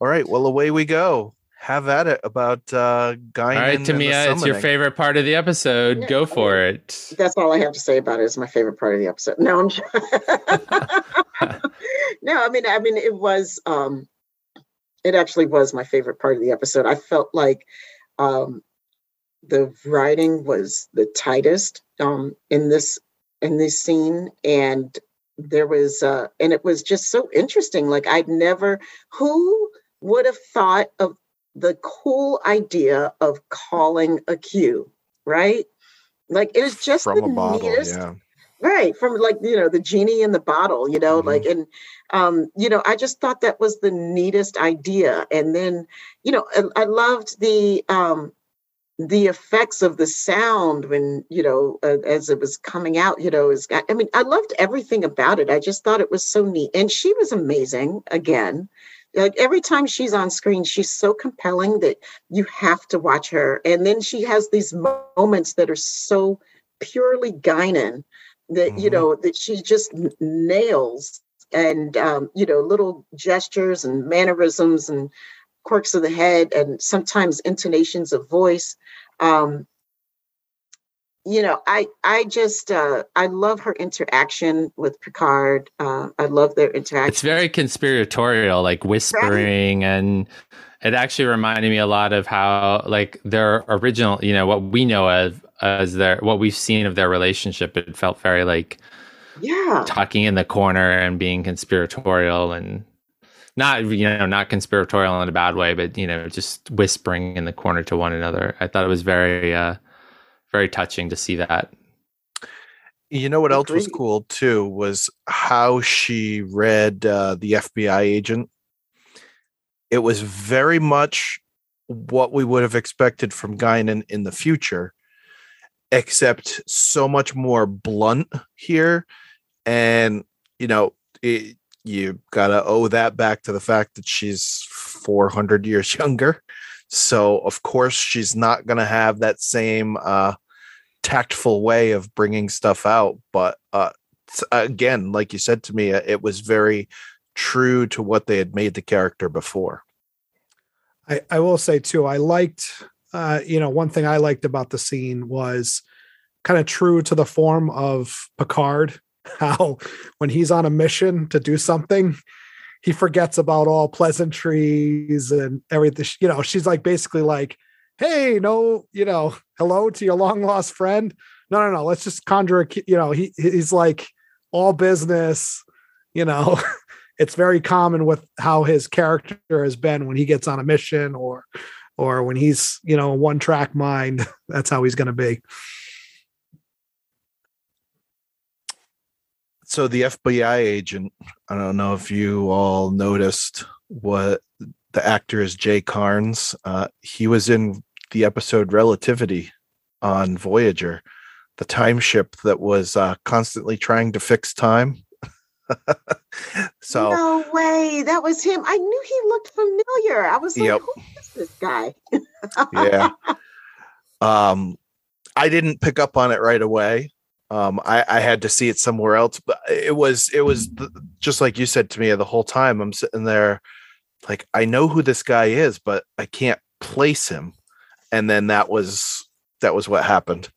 All right. Well, away we go. Have at it about uh Guinan All right, and Tamia, it's your favorite part of the episode. Yeah, Go I for it. That's all I have to say about it. Is my favorite part of the episode. No, I'm. no, I mean, I mean, it was. um It actually was my favorite part of the episode. I felt like um the writing was the tightest um in this in this scene, and there was uh and it was just so interesting. Like I'd never. Who would have thought of the cool idea of calling a Q, right? Like it was just from the a bottle. neatest, Yeah. right? From like you know the genie in the bottle, you know, Mhm. like and um, you know, I just thought that was the neatest idea. And then you know, I, I loved the um the effects of the sound when you know uh, as it was coming out you know is i mean i loved everything about it i just thought it was so neat and she was amazing again like every time she's on screen she's so compelling that you have to watch her and then she has these moments that are so purely Guinan that you Mhm. know that she just nails and um, you know little gestures and mannerisms and quirks of the head and sometimes intonations of voice um, you know i i just uh i love her interaction with picard uh, i love their interaction It's very conspiratorial, like whispering, and it actually reminded me a lot of how, like, their original, you know, what we know of as their, what we've seen of their relationship. It felt very like yeah talking in the corner and being conspiratorial and not, you know, not conspiratorial in a bad way, but, you know, just whispering in the corner to one another. I thought it was very, uh, very touching to see that. You know what else was cool too was how she read uh, the FBI agent. It was very much what we would have expected from Guinan in the future, except so much more blunt here. And you know, it, you gotta owe that back to the fact that she's 400 years younger. So of course she's not gonna have that same uh, tactful way of bringing stuff out but uh again like you said to me uh, it was very true to what they had made the character before I, I will say too, I liked, uh, you know, one thing I liked about the scene was kind of true to the form of Picard, how when he's on a mission to do something, he forgets about all pleasantries and everything. You know, she's like basically like, hey, no, you know, hello to your long lost friend. No, no, no, let's just conjure a, you know, he he's like all business, you know. it's very common with how his character has been when he gets on a mission or or when he's you know one track mind that's how he's going to be so the fbi agent i don't know if you all noticed what the actor is Jay Karnes uh, he was in the episode relativity on voyager the time ship that was uh, constantly trying to fix time. so no way, that was him. I knew he looked familiar. I was like, Yep. who is this guy? yeah. Um, I didn't pick up on it right away. Um, I, I had to see it somewhere else, but it was it was th- just like you said to me the whole time. I'm sitting there, like I know who this guy is, but I can't place him. And then that was that was what happened.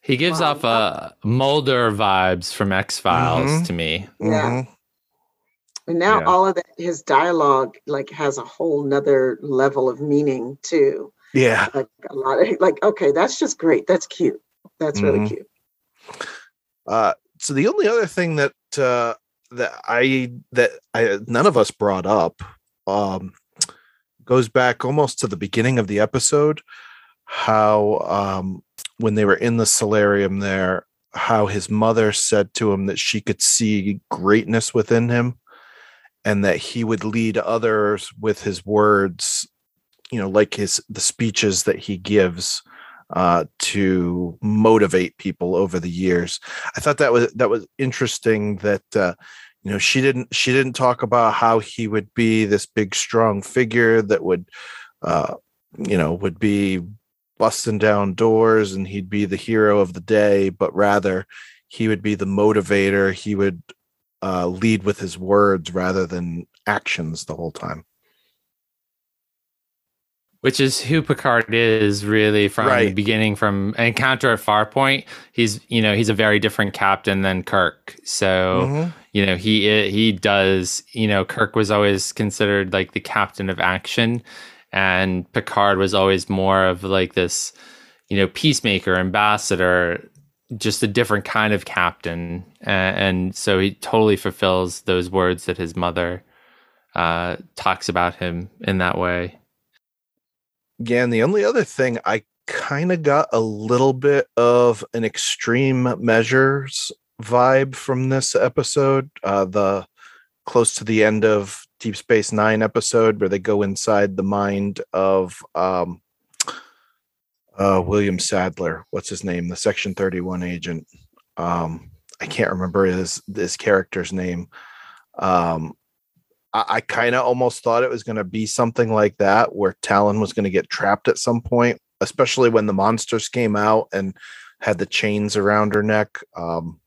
He gives Wow. off uh, Mulder vibes from X Files Mhm. to me. Yeah. Mhm. And now Yeah. all of that, his dialogue like has a whole nother level of meaning too. Yeah. Like a lot of like, okay, that's just great. That's cute. That's really Mhm. cute. Uh, so the only other thing that uh, that I that I none of us brought up um, goes back almost to the beginning of the episode. How um, when they were in the solarium there, how his mother said to him that she could see greatness within him, and that he would lead others with his words. You know, like his the speeches that he gives uh, to motivate people over the years. I thought that was that was interesting that uh, you know she didn't she didn't talk about how he would be this big strong figure that would uh, you know would be busting down doors and he'd be the hero of the day, but rather he would be the motivator. He would uh, lead with his words rather than actions the whole time. Which is who Picard is really from the beginning from Encounter at Farpoint. He's you know he's a very different captain than Kirk. So Mhm. you know he he does you know Kirk was always considered like the captain of action, and Picard was always more of like this you know peacemaker ambassador. Just a different kind of captain, uh, and so he totally fulfills those words that his mother uh, talks about him in that way. And the only other thing I kind of got a little bit of an extreme measures vibe from this episode. Uh the close to the end of Deep Space Nine episode where they go inside the mind of um uh William Sadler. What's his name? The Section 31 agent. Um I can't remember his this character's name. Um I, I kind of almost thought it was going to be something like that, where Tallinn was going to get trapped at some point, especially when the monsters came out and had the chains around her neck. Um,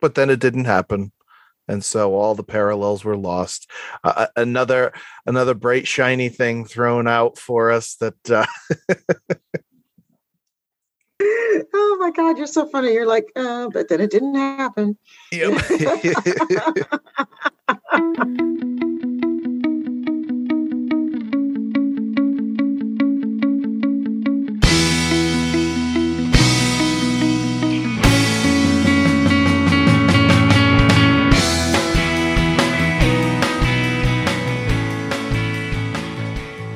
but then it didn't happen, and so all the parallels were lost. Uh, another another bright shiny thing thrown out for us that uh, Oh my God, you're so funny. You're like, uh, but then it didn't happen. yep.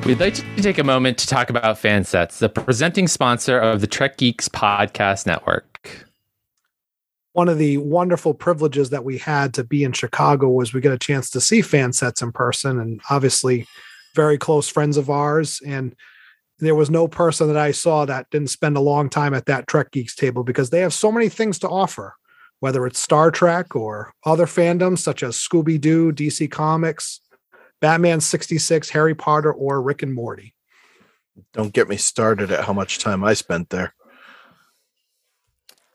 We'd like to take a moment to talk about Fansets, the presenting sponsor of the Trek Geeks podcast network. One of the wonderful privileges that we had to be in Chicago was we got a chance to see fan sets in person and obviously very close friends of ours. And there was no person that I saw that didn't spend a long time at that Trek Geeks table because they have so many things to offer, whether it's Star Trek or other fandoms such as Scooby Doo, DC Comics, Batman 66, Harry Potter, or Rick and Morty. Don't get me started at how much time I spent there.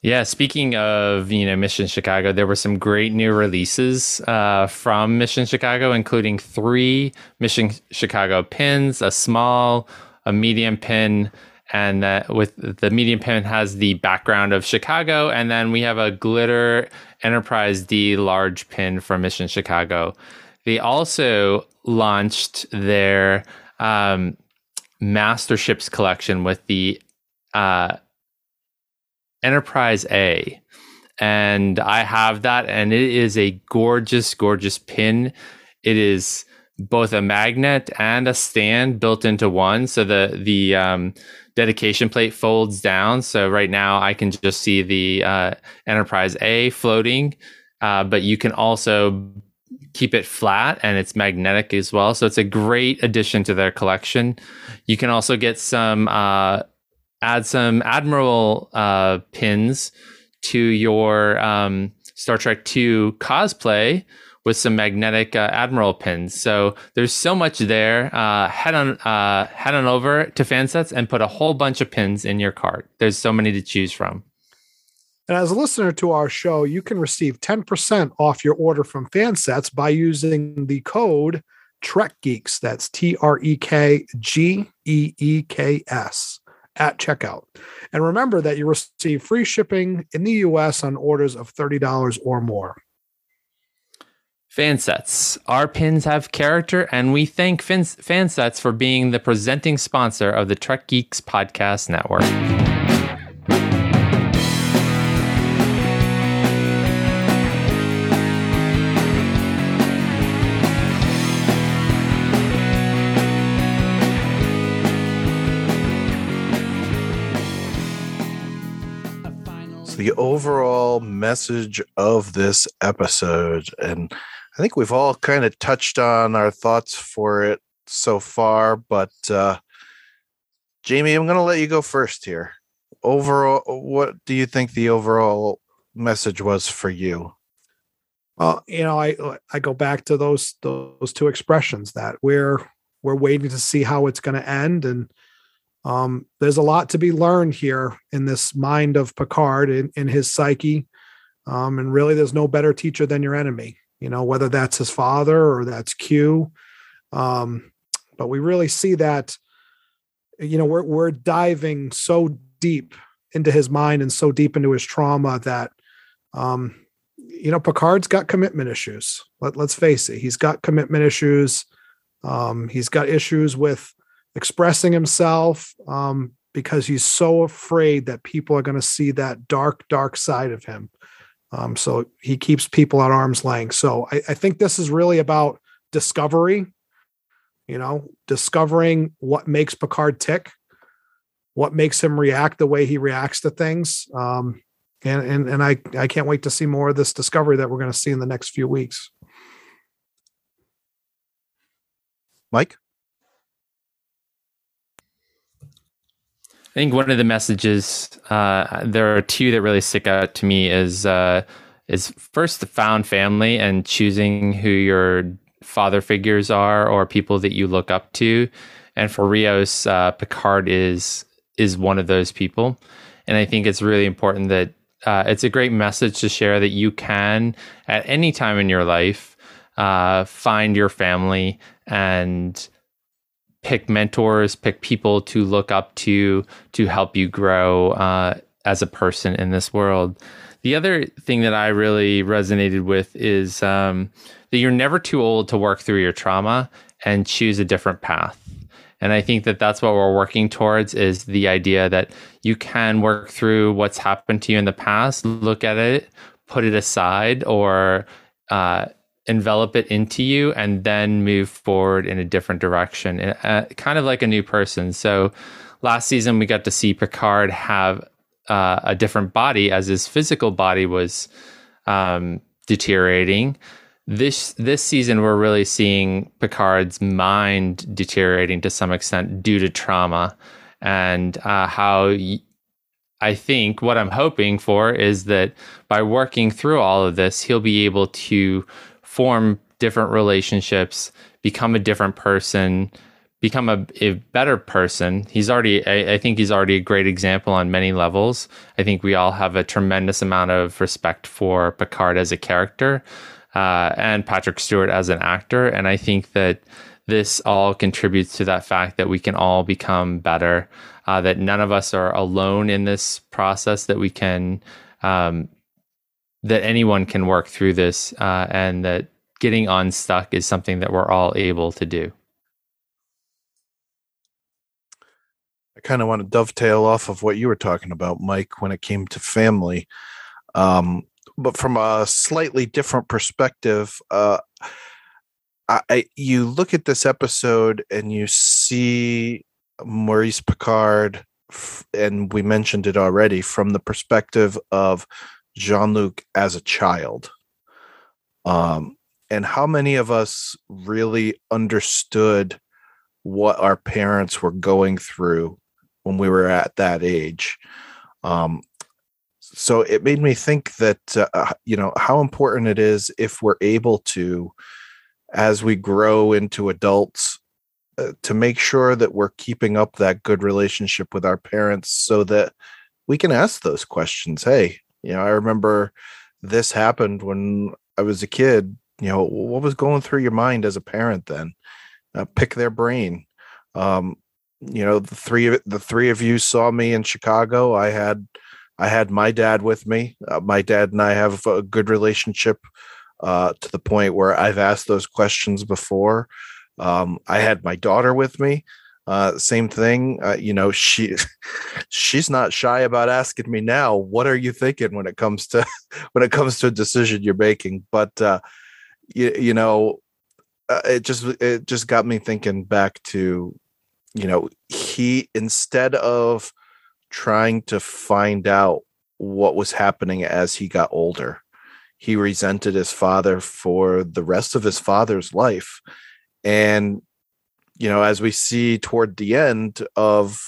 Yeah, speaking of you know Mission Chicago, there were some great new releases uh, from Mission Chicago, including three Mission Chicago pins, a small, a medium pin, and uh, with the medium pin has the background of Chicago, and then we have a glitter Enterprise D large pin from Mission Chicago. They also launched their um, Master Ships collection with the uh, Enterprise A. And I have that, and it is a gorgeous, gorgeous pin. It is both a magnet and a stand built into one. So the the um, dedication plate folds down. So right now I can just see the uh, Enterprise A floating, uh, but you can also keep it flat and it's magnetic as well. So it's a great addition to their collection. You can also get some uh, add some Admiral uh, pins to your um, Star Trek 2 cosplay with some magnetic uh, Admiral pins. So there's so much there. Uh, head on uh, head on over to Fansets and put a whole bunch of pins in your cart. There's so many to choose from. And as a listener to our show, you can receive 10% off your order from Fansets by using the code Trek Geeks. That's T R E K G E E K S at checkout. And remember that you receive free shipping in the US on orders of $30 or more. Fansets. Our pins have character, and we thank Fansets for being the presenting sponsor of the Trek Geeks Podcast Network. The overall message of this episode. And I think we've all kind of touched on our thoughts for it so far, but uh, Jamie, I'm going to let you go first here. Overall, what do you think the overall message was for you? Well, you know, I I go back to those those two expressions that we're we're waiting to see how it's going to end, and um, there's a lot to be learned here in this mind of Picard in, in his psyche. Um, and really, there's no better teacher than your enemy, you know, whether that's his father or that's Q. Um, but we really see that, you know, we're, we're diving so deep into his mind and so deep into his trauma that, um, you know, Picard's got commitment issues. Let, let's face it, he's got commitment issues. Um, he's got issues with expressing himself um, because he's so afraid that people are going to see that dark, dark side of him. Um, so he keeps people at arm's length. So I, I think this is really about discovery, you know, discovering what makes Picard tick, what makes him react the way he reacts to things. Um, and and and I I can't wait to see more of this discovery that we're going to see in the next few weeks. Mike. I think one of the messages uh, there are two that really stick out to me is uh, is first the found family and choosing who your father figures are or people that you look up to, and for Rios, uh, Picard is is one of those people, and I think it's really important that uh, it's a great message to share that you can at any time in your life uh, find your family and pick mentors, pick people to look up to to help you grow uh, as a person in this world. The other thing that I really resonated with is um, that you're never too old to work through your trauma and choose a different path. And I think that that's what we're working towards is the idea that you can work through what's happened to you in the past, look at it, put it aside, or uh, envelop it into you and then move forward in a different direction, kind of like a new person. So last season, we got to see Picard have uh, a different body as his physical body was um, deteriorating. This this season, we're really seeing Picard's mind deteriorating to some extent due to trauma, and uh, how y- I think what I'm hoping for is that by working through all of this, he'll be able to form different relationships, become a different person, become a, a better person. He's already, I, I, think he's already a great example on many levels. I think we all have a tremendous amount of respect for Picard as a character uh, and Patrick Stewart as an actor. And I think that this all contributes to that fact that we can all become better, uh, that none of us are alone in this process, that we can um, that anyone can work through this uh, and that getting unstuck is something that we're all able to do. I kind of want to dovetail off of what you were talking about, Mike, when it came to family. Um, but from a slightly different perspective, uh, I, you look at this episode and you see Maurice Picard, and we mentioned it already, from the perspective of Jean Luc as a child. Um, and how many of us really understood what our parents were going through when we were at that age. Um, so it made me think that uh, you know how important it is if we're able to as we grow into adults uh, to make sure that we're keeping up that good relationship with our parents so that we can ask those questions hey you know i remember this happened when i was a kid you know what was going through your mind as a parent then? Uh, pick their brain. Um, you know the three of the three of you saw me in chicago. I had i had my dad with me. Uh, my dad and i have a good relationship uh, to the point where i've asked those questions before. Um, i had my daughter with me uh, same thing uh, you know she she's not shy about asking me now what are you thinking when it comes to when it comes to a decision you're making? But uh, you, you know uh, it just it just got me thinking back to you know he instead of trying to find out what was happening as he got older he resented his father for the rest of his father's life. And you know as we see toward the end of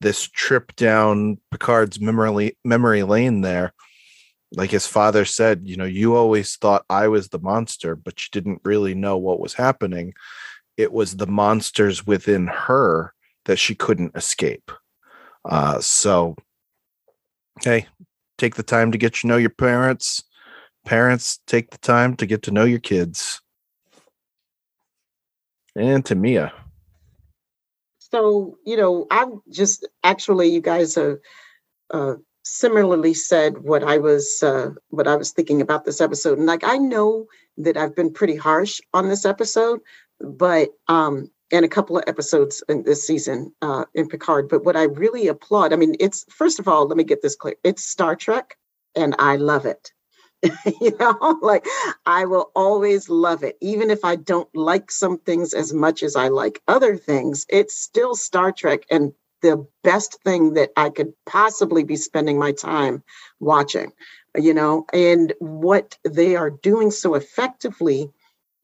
this trip down picard's memory memory lane there like his father said you know you always thought i was the monster but you didn't really know what was happening it was the monsters within her that she couldn't escape. Uh, so, hey, take the time to get to know your parents. Parents, take the time to get to know your kids. And Tamia. So, you know, I've just actually, you guys have uh, similarly said what I was uh, what I was thinking about this episode, and like I know that I've been pretty harsh on this episode, but um, and a couple of episodes in this season uh, in Picard. But what I really applaud, I mean, it's first of all, let me get this clear: it's Star Trek, and I love it. you know, like I will always love it, even if I don't like some things as much as I like other things. It's still Star Trek, and the best thing that I could possibly be spending my time watching. You know, and what they are doing so effectively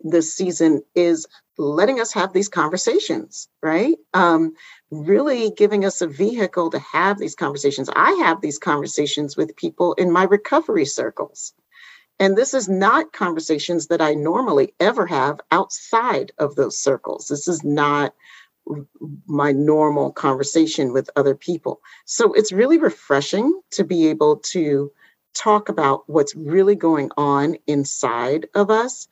this season is letting us have these conversations, right? Um, really giving us a vehicle to have these conversations. I have these conversations with people in my recovery circles. And this is not conversations that I normally ever have outside of those circles. This is not my normal conversation with other people. So it's really refreshing to be able to talk about what's really going on inside of us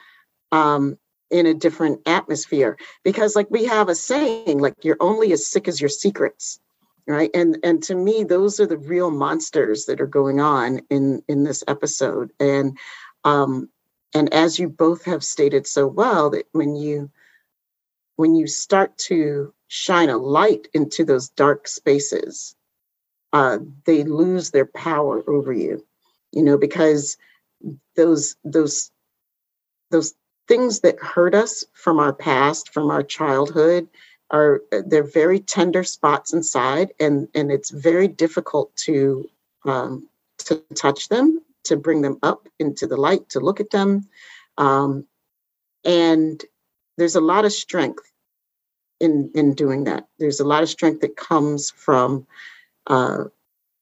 um, in a different atmosphere because like we have a saying like you're only as sick as your secrets right? And and to me those are the real monsters that are going on in in this episode. And um and as you both have stated so well that when you when you start to shine a light into those dark spaces uh they lose their power over you you know because those those those things that hurt us from our past, from our childhood, are they're very tender spots inside, and and it's very difficult to um, to touch them, to bring them up into the light, to look at them, um, and there's a lot of strength in in doing that. There's a lot of strength that comes from uh,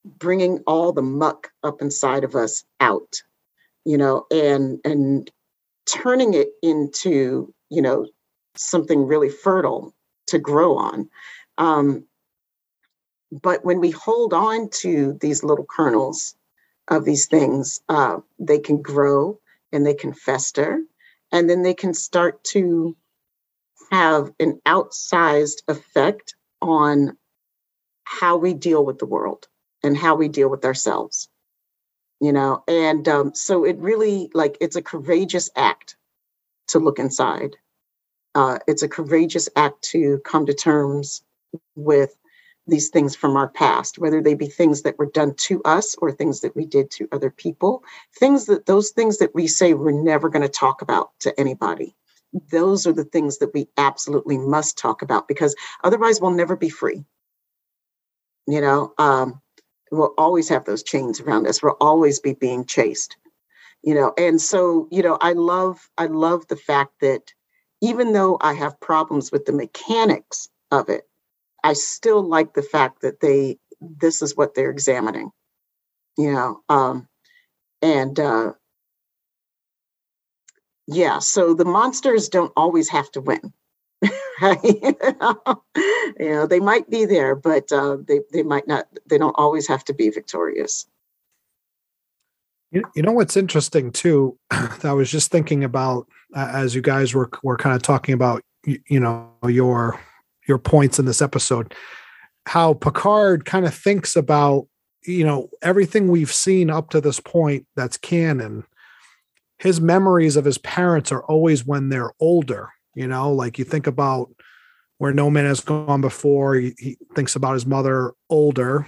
bringing all the muck up inside of us out, you know, and and turning it into you know something really fertile to grow on. Um, but when we hold on to these little kernels of these things uh, they can grow and they can fester and then they can start to have an outsized effect on how we deal with the world and how we deal with ourselves you know? And um, so it really like it's a courageous act to look inside uh, it's a courageous act to come to terms with these things from our past whether they be things that were done to us or things that we did to other people things that those things that we say we're never going to talk about to anybody those are the things that we absolutely must talk about because otherwise we'll never be free you know um, we'll always have those chains around us. We'll always be being chased, you know. And so, you know, I love, I love the fact that even though I have problems with the mechanics of it, I still like the fact that they this is what they're examining. You know, um, and uh, yeah, so the monsters don't always have to win. right? you know, they might be there, but uh, they they might not. They don't always have to be victorious. You, you know what's interesting too? I was just thinking about as you guys were were kind of talking about you, know your your points in this episode, how Picard kind of thinks about you know everything we've seen up to this point that's canon. His memories of his parents are always when they're older. You know, like you think about where no man has gone before. He, he thinks about his mother older,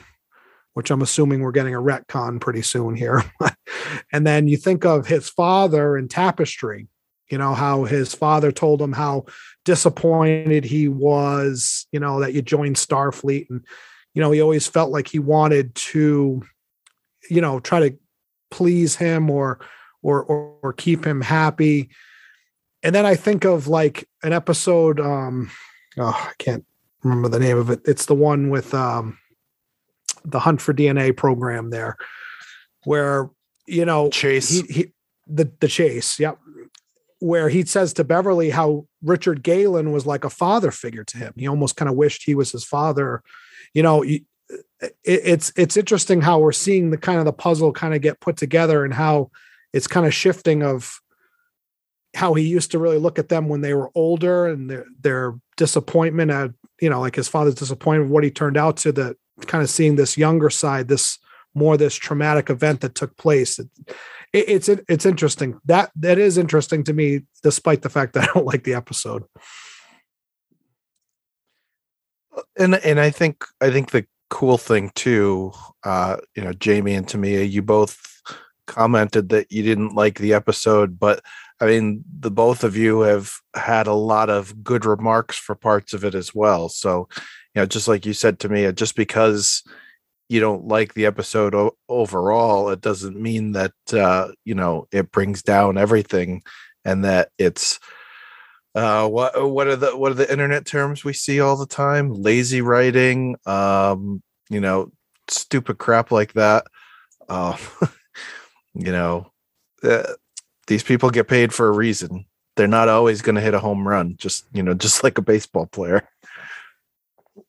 which I'm assuming we're getting a retcon pretty soon here. and then you think of his father in Tapestry, you know, how his father told him how disappointed he was, you know, that you joined Starfleet. And, you know, he always felt like he wanted to, you know, try to please him or, or, or, or keep him happy. And then I think of like an episode, um, oh, I can't remember the name of it. It's the one with, um, the hunt for DNA program there, where you know Chase he, he the the chase, yep, where he says to Beverly how Richard Galen was like a father figure to him. He almost kind of wished he was his father. You know, it, it's it's interesting how we're seeing the kind of the puzzle kind of get put together and how it's kind of shifting of how he used to really look at them when they were older and their their disappointment at you know like his father's disappointment of what he turned out to the kind of seeing this younger side, this more this traumatic event that took place. It, it, it's it's interesting. That that is interesting to me, despite the fact that I don't like the episode. And and I think I think the cool thing too, uh, you know, Jamie and Tamia, you both commented that you didn't like the episode, but I mean, the both of you have had a lot of good remarks for parts of it as well. So, you know, just like you said to me, just because you don't like the episode o- overall, it doesn't mean that uh, you know it brings down everything, and that it's uh, what what are the what are the internet terms we see all the time? Lazy writing, um, you know, stupid crap like that. Uh, you know, uh, these people get paid for a reason. They're not always going to hit a home run, just you know, just like a baseball player.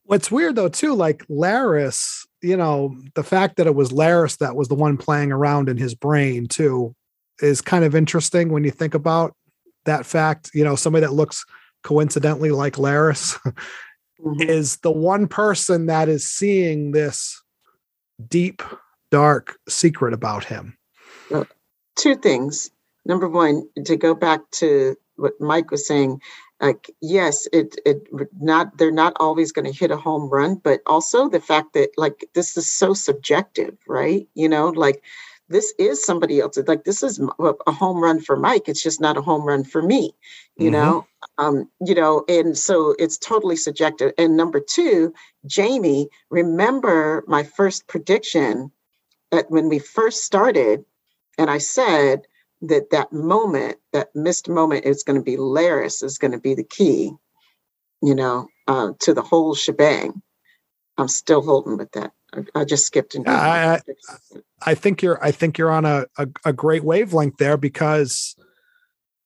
What's weird though, too, like Laris, you know, the fact that it was Laris that was the one playing around in his brain too is kind of interesting when you think about that fact. You know, somebody that looks coincidentally like Laris mm-hmm. is the one person that is seeing this deep, dark secret about him. Well, two things. Number one, to go back to what Mike was saying, like yes it it not they're not always going to hit a home run but also the fact that like this is so subjective right? You know like this is somebody else like this is a home run for mike it's just not a home run for me you mm-hmm. know? Um you know and so it's totally subjective. And number two jamie remember my first prediction that when we first started and i said that that moment, that missed moment, is going to be Laris is going to be the key, you know, uh, to the whole shebang. I'm still holding with that. I, I just skipped into. I, I, I think you're. I think you're on a, a, a great wavelength there because,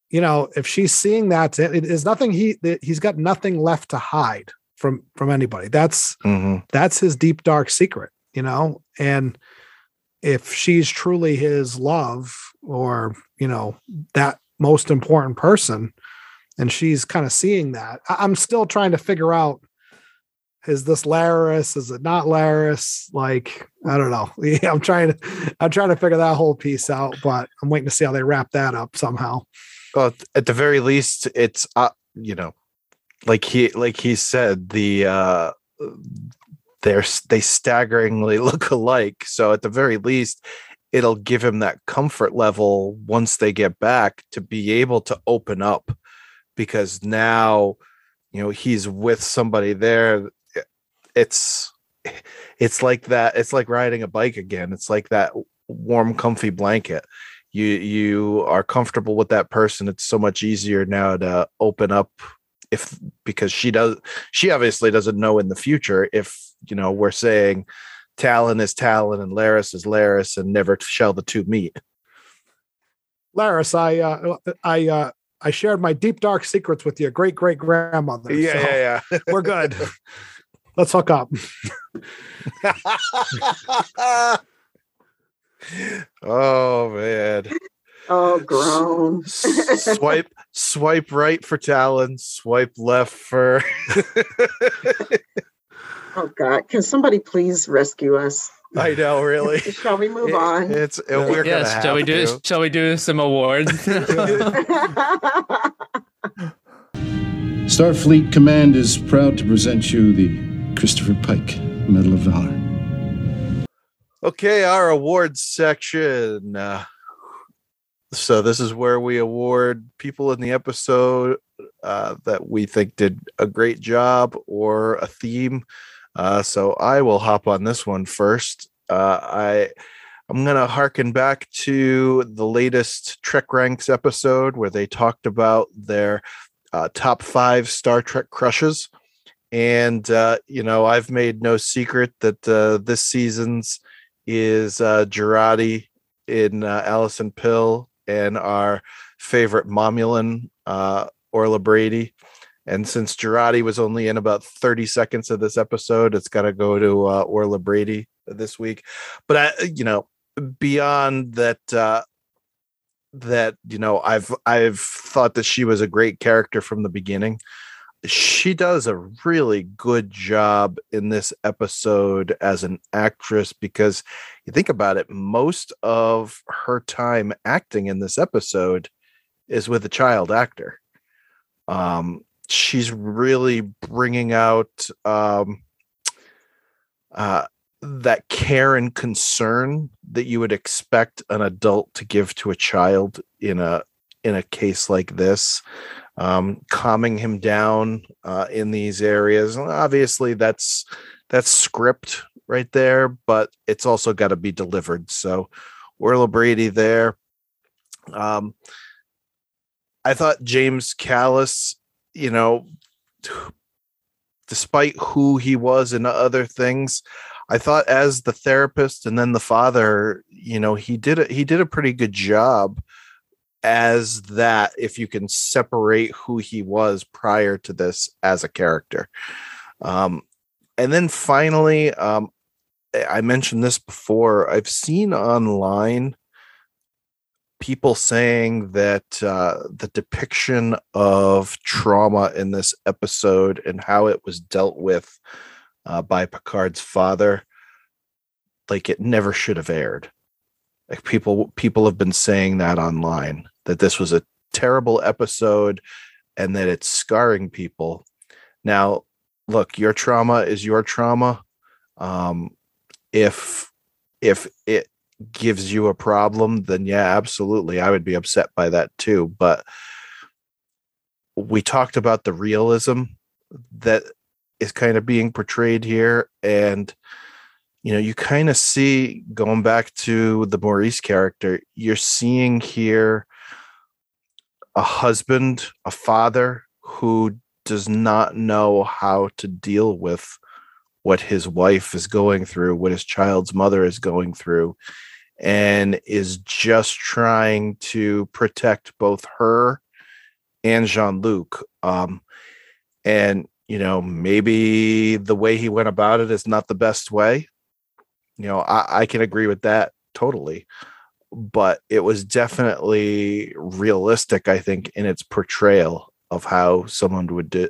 you know, if she's seeing that, it is nothing. He he's got nothing left to hide from from anybody. That's mm-hmm. that's his deep dark secret, you know, and if she's truly his love or you know that most important person and she's kind of seeing that. I'm still trying to figure out is this laris? Is it not laris? Like i don't know. Yeah, i'm trying to i'm trying to figure that whole piece out but i'm waiting to see how they wrap that up somehow. Well at the very least it's uh you know like he like he said the uh they're they staggeringly look alike. So at the very least it'll give him that comfort level once they get back to be able to open up because now you know he's with somebody there. It's it's like that it's like riding a bike again. It's like that warm comfy blanket. You you are comfortable with that person. It's so much easier now to open up if because she does she obviously doesn't know in the future if you know we're saying Tallinn is Tallinn and Laris is Laris and never shall the two meet. Laris, I uh, I uh, I shared my deep dark secrets with your great great grandmother. Yeah, so yeah, yeah. we're good. Let's hook up. oh man. Oh, grown. swipe swipe right for Tallinn, swipe left for Oh God! Can somebody please rescue us? I know, really. Shall we move It- on? It's it, we're gonna yes, shall we do to. shall we do some awards? Starfleet Command is proud to present you the Christopher Pike Medal of Valor. Okay, our awards section. Uh, so this is where we award people in the episode uh, that we think did a great job or a theme. Uh, so I will hop on this one first. Uh, I I'm gonna harken back to the latest Trek Ranks episode where they talked about their uh, top five Star Trek crushes, and uh, you know I've made no secret that uh, this season's is uh, Jurati in uh, Allison Pill and our favorite Momulan, Orla Brady. And since Jurati was only in about 30 seconds of this episode, it's got to go to uh, Orla Brady this week. But I, you know, beyond that, uh, that you know, I've I've thought that she was a great character from the beginning. She does a really good job in this episode as an actress because you think about it, most of her time acting in this episode is with a child actor. Um, she's really bringing out um, uh, that care and concern that you would expect an adult to give to a child in a in a case like this um, calming him down uh, in these areas. And obviously that's that's script right there but it's also got to be delivered. So Orla Brady there um, I thought James Callis you know despite who he was and other things I thought as the therapist and then the father, you know, he did a, he did a pretty good job as that if you can separate who he was prior to this as a character. Um and then finally um I mentioned this before. I've seen online people saying that uh, the depiction of trauma in this episode and how it was dealt with uh, by Picard's father, like it never should have aired. Like people, people have been saying that online that this was a terrible episode and that it's scarring people. Now, look, your trauma is your trauma. Um, if if it gives you a problem, then yeah, absolutely, I would be upset by that too. But we talked about the realism that is kind of being portrayed here and you know you kind of see going back to the maurice character you're seeing here a husband a father who does not know how to deal with what his wife is going through what his child's mother is going through and is just trying to protect both her and jean-luc um, and you know maybe the way he went about it is not the best way. You know i, I can agree with that totally but it was definitely realistic i think in its portrayal of how someone would do,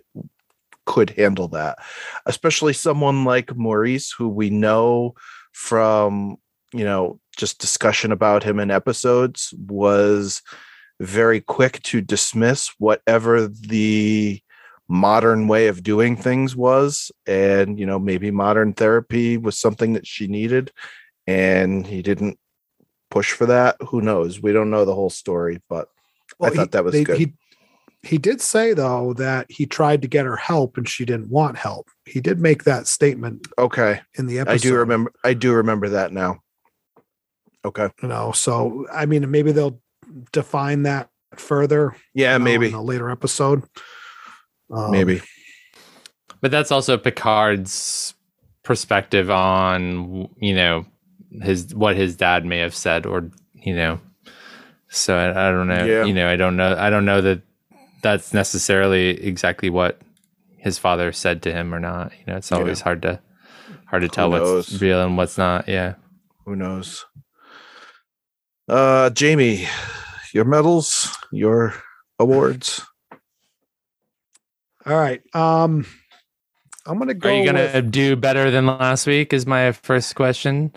could handle that especially someone like maurice who we know from you know just discussion about him in episodes was very quick to dismiss whatever the modern way of doing things was. And you know maybe modern therapy was something that she needed and he didn't push for that. Who knows? We don't know the whole story but i thought he- that was they- good. He, he did say though that he tried to get her help and she didn't want help. He did make that statement okay in the episode. i do remember i do remember that now okay You know, so I mean, maybe they'll define that further. yeah you know, maybe in a later episode. Um, Maybe. But that's also Picard's perspective on you know his what his dad may have said or you know. So I, I don't know. Yeah. You know, I don't know. I don't know that that's necessarily exactly what his father said to him or not. You know, it's always Yeah. hard to hard to tell what's real and what's not. Yeah. Who knows? Uh, Jamie, your medals, your awards. All right. Um, I'm gonna go. Are you gonna with do better than last week? Is my first question.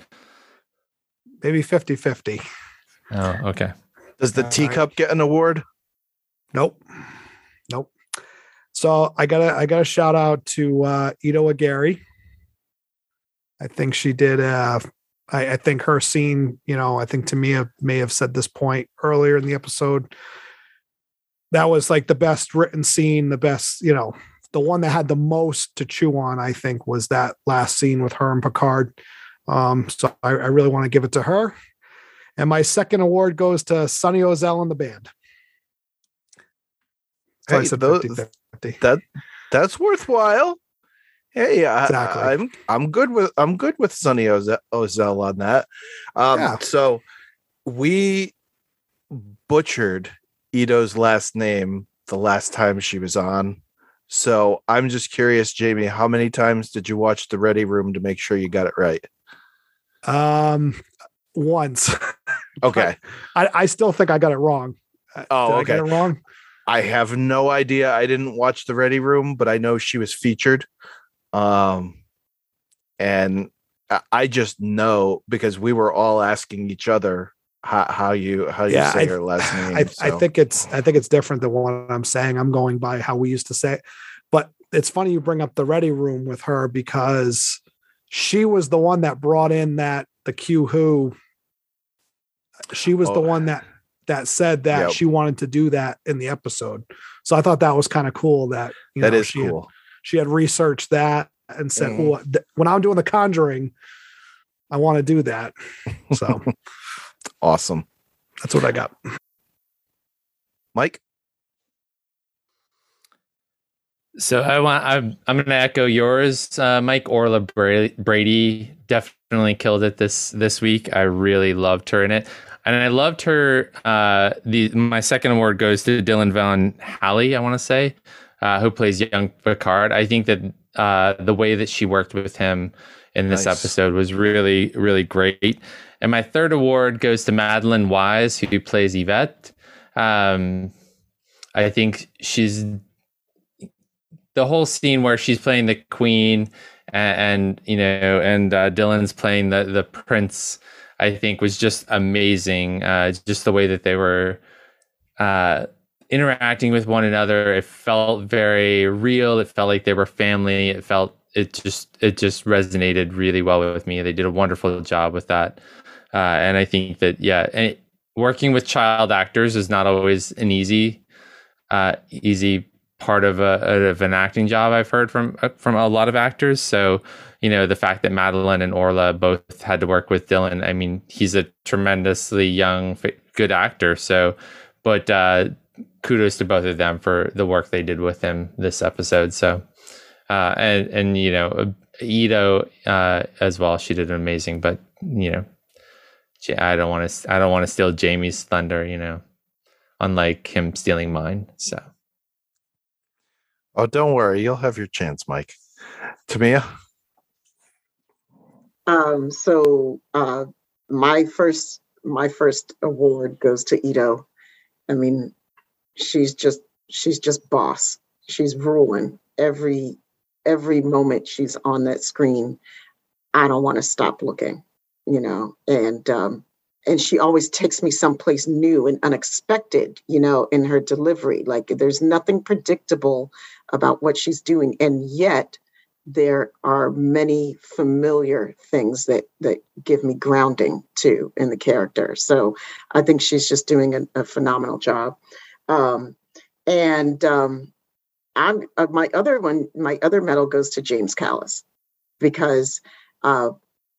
maybe 50 50. Oh, okay. Does the All right. teacup get an award? Nope. Nope. So I gotta I gotta shout out to uh Ito Agari. I think she did uh I, I think her scene, you know, I think Tamia may have said this point earlier in the episode. That was like the best written scene, the best, you know, the one that had the most to chew on, I think, was that last scene with her and Picard. Um, so I, I really want to give it to her. And my second award goes to Sonny Ozell and the band. So Hey, those- 50-50. That's worthwhile. Hey, I, Exactly. I'm I'm good with I'm good with Sonny Ozell on that. Um, Yeah. So we butchered Ito's last name the last time she was on. So I'm just curious, Jamie, how many times did you watch the Ready Room to make sure you got it right? Um, once. Okay. I, I still think I got it wrong. Uh, Oh, did I get okay. it wrong? I have no idea. I didn't watch the Ready Room, but I know she was featured. Um, and I- just know because we were all asking each other how, how you how you Yeah, say I- her last name. I, I think it's I think it's different than what I'm saying. I'm going by how we used to say it. But it's funny you bring up the ready room with her because she was the one that brought in that the Q who she was the Oh. one that that said that Yep. she wanted to do that in the episode. So I thought that was kind of cool that you that know, is she had- cool. she had researched that and said, Mhm. "Oh, th- when I'm doing the Conjuring, I want to do that." So Awesome, that's what I got. Mike. So I want I'm I'm going to echo yours, uh, Mike Orla Brady definitely killed it this this week. I really loved her in it, and I loved her. Uh, the my second award goes to Dylan Von Halle. I want to say, uh, who plays young Picard. I think that uh, the way that she worked with him in this Nice. episode was really really great. And my third award goes to Madeline Wise, who plays Yvette. Um, I think she's the whole scene where she's playing the queen and, and you know and uh, Dylan's playing the the prince I think was just amazing uh, just the way that they were uh, interacting with one another. It felt very real. It felt like they were family. It felt it just it just resonated really well with me. They did a wonderful job with that. Uh, and I think that yeah and working with child actors is not always an easy uh, easy part of a of an acting job I've heard from uh, from a lot of actors. So you know the fact that Madeline and Orla both had to work with Dylan. I mean, he's a tremendously young, good actor. So, but uh, kudos to both of them for the work they did with him this episode. So, uh, and and you know Ito uh, as well. She did amazing. But you know, I don't want to I don't want to steal Jamie's thunder. You know, unlike him stealing mine. So. Oh, don't worry, you'll have your chance, Mike. Tamia. Um, so uh, my first my first award goes to Ito. I mean, she's just she's just boss. She's ruling every every moment she's on that screen. I don't want to stop looking, you know, and um, and she always takes me someplace new and unexpected, you know, in her delivery. Like there's nothing predictable about what she's doing, and yet there are many familiar things that that give me grounding too in the character. So I think she's just doing a, a phenomenal job. Um, and um, I'm uh, my other one, my other medal goes to James Callis because uh,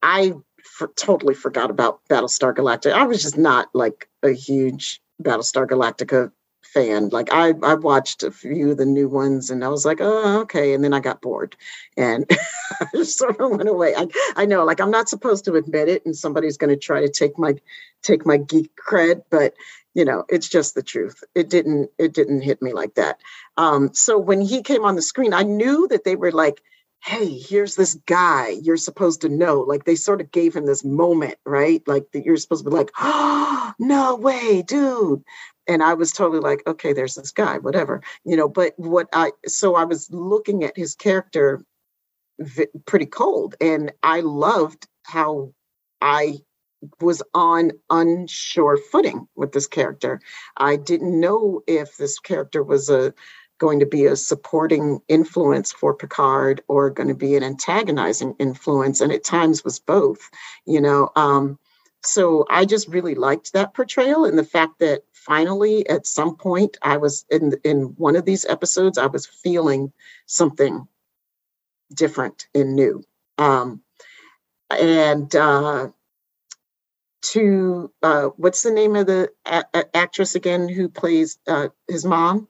I for, totally forgot about Battlestar Galactica. I was just not like a huge Battlestar Galactica fan. Like I I watched a few of the new ones and I was like, oh okay, and then I got bored and I just sort of went away. I I know like I'm not supposed to admit it, and somebody's going to try to take my take my geek cred, but you know it's just the truth. It didn't it didn't hit me like that. Um, so when he came on the screen, I knew that they were like hey, here's this guy you're supposed to know. Like they sort of gave him this moment, right? Like that you're supposed to be like, oh, no way, dude. And I was totally like, okay, there's this guy, whatever, you know. But what I, so I was looking at his character v- pretty cold, and I loved how I was on unsure footing with this character. I didn't know if this character was a going to be a supporting influence for Picard or going to be an antagonizing influence, and at times was both. You know, um, so I just really liked that portrayal and the fact that finally, at some point, I was in in one of these episodes, I was feeling something different and new. Um, and uh, to uh, what's the name of the a- a- actress again who plays uh, his mom?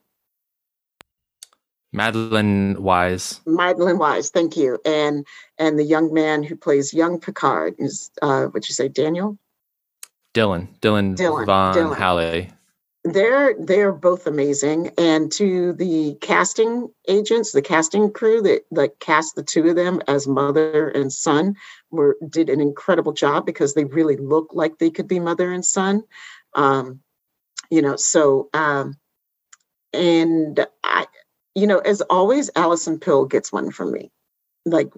Madeline Wise. Madeline Wise, thank you. And and the young man who plays young Picard is uh what you say, Daniel? Dylan. Dylan, Dylan, Von Dylan. Halley. They're they're both amazing. And to the casting agents, the casting crew that that cast the two of them as mother and son were did an incredible job because they really look like they could be mother and son. Um, you know, so um and I you know, as always, Allison Pill gets one from me. Like,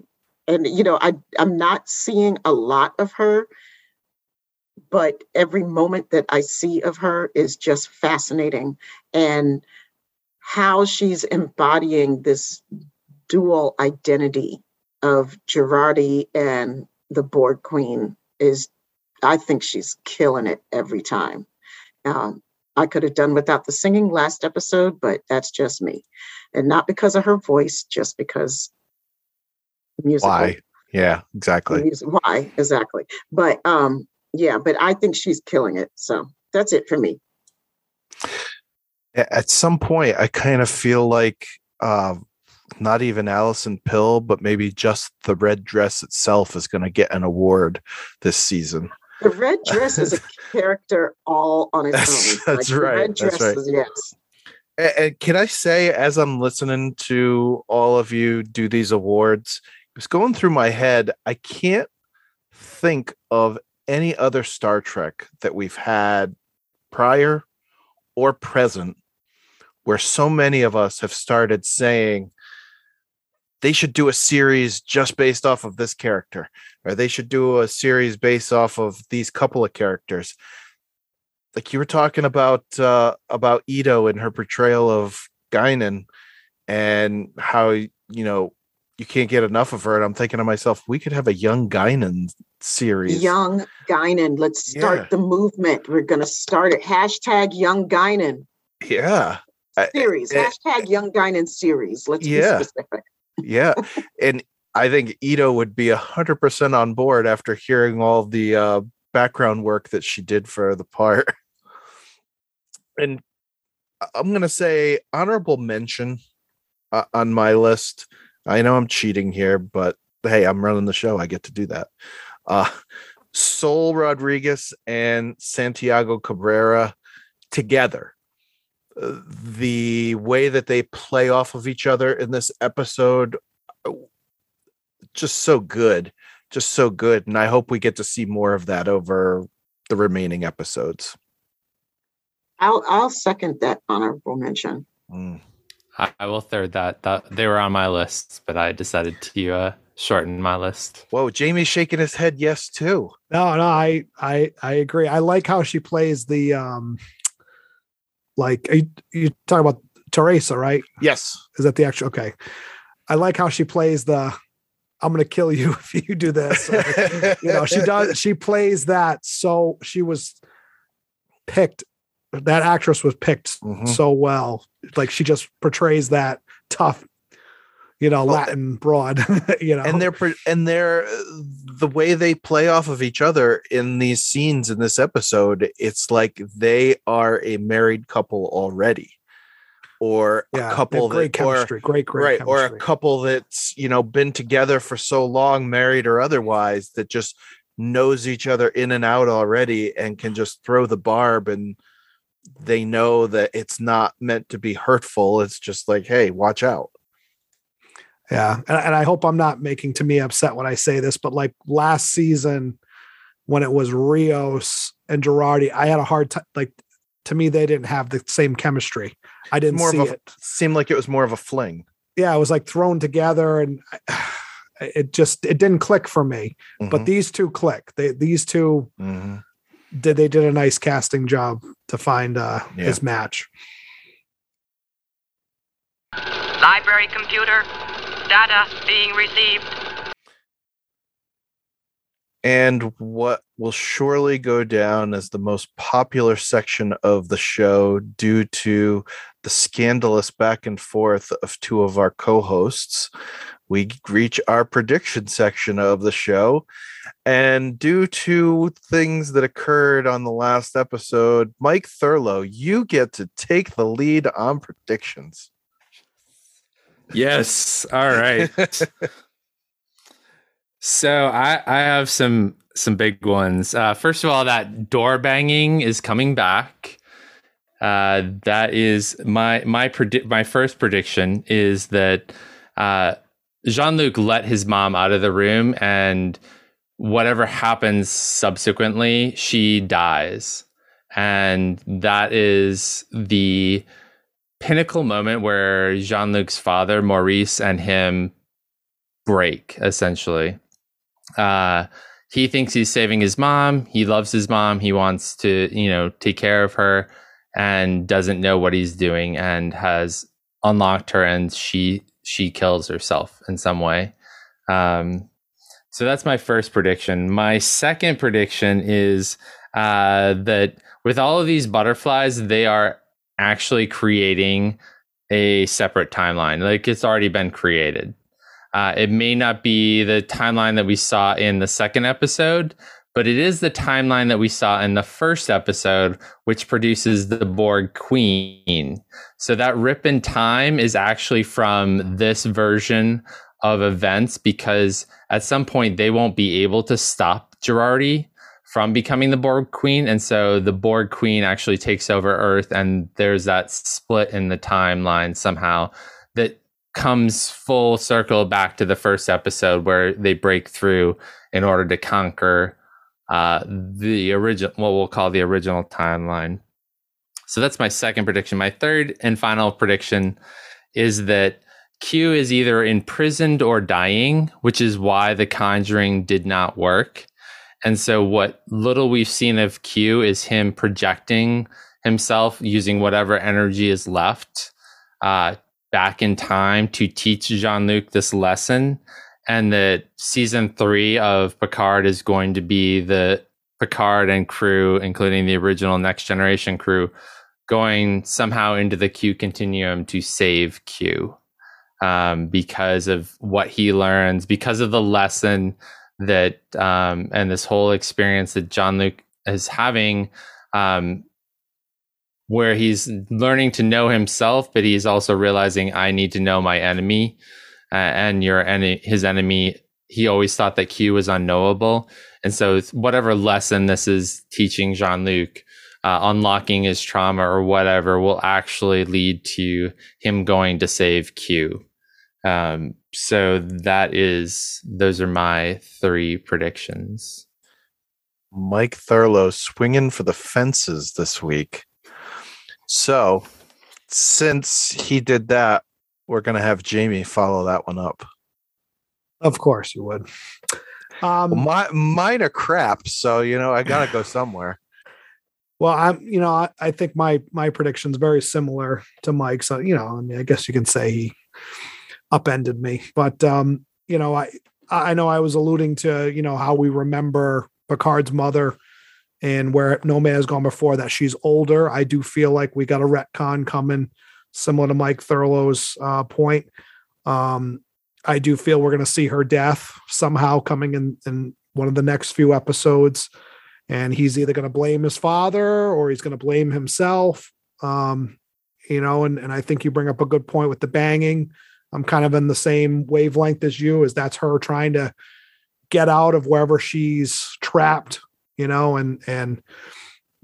and you know, I I'm not seeing a lot of her, but every moment that I see of her is just fascinating. And how she's embodying this dual identity of Jurati and the Borg Queen is, I think she's killing it every time. Um, I could have done without the singing last episode, but that's just me. And not because of her voice, just because music. Why? Yeah, exactly. music- why exactly? But um, yeah, but I think she's killing it. So that's it for me. At some point, I kind of feel like uh, not even Allison Pill, but maybe just the red dress itself is going to get an award this season. The red dress is a character all on its That's- own. that's the right, Red that's right. is yes. And can I say, as I'm listening to all of you do these awards, it's going through my head. I can't think of any other Star Trek that we've had prior or present where so many of us have started saying they should do a series just based off of this character, or they should do a series based off of these couple of characters. Like you were talking about uh about Ito and her portrayal of Guinan and how you know you can't get enough of her and I'm thinking to myself we could have a young Guinan series Young Guinan. Let's start Yeah. the movement. We're gonna start it. Hashtag Young Guinan yeah I- series. eh, Hashtag Young Guinan series. Let's Yeah. be specific. yeah and I think Ito would be a hundred percent on board after hearing all the uh background work that she did for the part and I- I'm gonna say honorable mention uh, on my list. I know I'm cheating here, but hey, I'm running the show. I get to do that. Uh, Sol Rodriguez and Santiago Cabrera together. Uh, the way that they play off of each other in this episode, uh, just so good, just so good. And I hope we get to see more of that over the remaining episodes. I'll I'll second that honorable mention. Mm. I, I will third that. That they were on my list, but I decided to uh, shorten my list. Whoa, Jamie's shaking his head yes too. No, no, I I I agree. I like how she plays the um like you, you talk about Teresa, right? Yes. Is that the actual okay. I like how she plays the I'm gonna kill you if you do this. or, you know, she does she plays that so she was picked that actress was picked Mhm. so well. Like she just portrays that tough, you know, Well, Latin broad, you know. and they're and they're the way they play off of each other in these scenes in this episode it's like they are a married couple already or yeah, a couple great that or, great, great right or a couple that's you know been together for so long married or otherwise that just knows each other in and out already and can just throw the barb and they know that it's not meant to be hurtful it's just like hey watch out Yeah, and, and I hope I'm not making Tamia upset when I say this, but like last season when it was Rios and Jurati, I had a hard time. Like to me, they didn't have the same chemistry. I didn't more see of a it. seemed like it was more of a fling Yeah, it was like thrown together, and I- it just it didn't click for me. But Mhm. these two click. They these two Mhm. Did they did a nice casting job to find uh Yeah. his match. Library computer. Data being received. and what will surely go down as the most popular section of the show due to the scandalous back and forth of two of our co-hosts we reach our prediction section of the show and due to things that occurred on the last episode mike thurlow you get to take the lead on predictions Yes. All right. so I I have some some big ones. Uh, first of all, that door banging is coming back. Uh, that is my my predi- my first prediction is that uh, Jean Luc let his mom out of the room, and whatever happens subsequently, she dies, and that is the pinnacle moment where Jean Luc's father, Maurice, and him break essentially. Uh, he thinks he's saving his mom. He loves his mom. He wants to, you know, take care of her and doesn't know what he's doing and has unlocked her and she she kills herself in some way. Um, so that's my first prediction. My second prediction is uh, that with all of these butterflies, they are actually creating a separate timeline. Like it's already been created. Uh, it may not be the timeline that we saw in the second episode, but it is the timeline that we saw in the first episode, which produces the Borg Queen. So that rip in time is actually from this version of events because at some point they won't be able to stop Jurati from becoming the Borg Queen. And so the Borg Queen actually takes over Earth, and there's that split in the timeline somehow that comes full circle back to the first episode where they break through in order to conquer uh, the original, what we'll call the original timeline. So that's my second prediction. My third and final prediction is that Q is either imprisoned or dying, which is why the conjuring did not work. And so, what little we've seen of Q is him projecting himself using whatever energy is left uh, back in time to teach Jean Luc this lesson. And that season three of Picard is going to be the Picard and crew, including the original Next Generation crew, going somehow into the Q continuum to save Q um, because of what he learns, because of the lesson that um, and this whole experience that Jean Luc is having, um, where he's learning to know himself, but he's also realizing I need to know my enemy, and your enemy, his enemy. He always thought that Q was unknowable, and so whatever lesson this is teaching Jean Luc. Uh, unlocking his trauma or whatever will actually lead to him going to save Q. Um, so that is those are my three predictions. Mike Thurlow swinging for the fences this week. So, since he did that, we're going to have Jamie follow that one up. Of course you would. Um, Well, my, mine are crap. So, you know, I got to go somewhere. Well, I'm, you know, I, I think my my prediction's very similar to Mike's. So, you know, I mean, I guess you can say he upended me, but um, you know, I I know I was alluding to, you know, how we remember Picard's mother and where No Man has gone before that she's older. I do feel like we got a retcon coming, similar to Mike Thurlow's uh, point. Um, I do feel we're going to see her death somehow coming in in one of the next few episodes, and he's either going to blame his father or he's going to blame himself. Um, you know, and and I think you bring up a good point with the banging. I'm kind of in the same wavelength as you, as that's her trying to get out of wherever she's trapped, you know, and and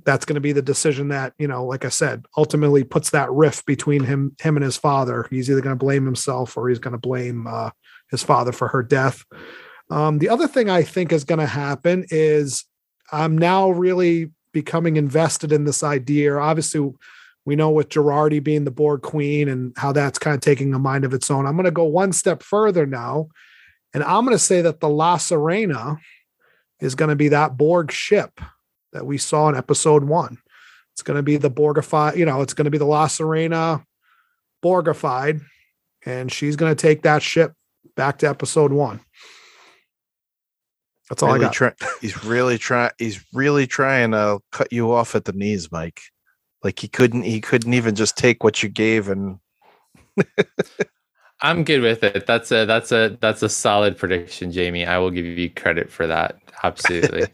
that's going to be the decision that you know like i said ultimately puts that rift between him him and his father. He's either going to blame himself or he's going to blame uh, his father for her death. Um, the other thing i think is going to happen is i'm now really becoming invested in this idea. Obviously we know with Jurati being the Borg queen and how that's kind of taking a mind of its own i'm going to go one step further now and i'm going to say that the la Sirena is going to be that borg ship that we saw in episode one. It's going to be the Borgified, you know, it's going to be the La Sirena Borgified, and she's going to take that ship back to episode one. That's all really I got. Try, he's really trying. He's really trying to cut you off at the knees, Mike. Like he couldn't. He couldn't even just take what you gave and. I'm good with it. That's a that's a that's a solid prediction, Jamie. I will give you credit for that. Absolutely.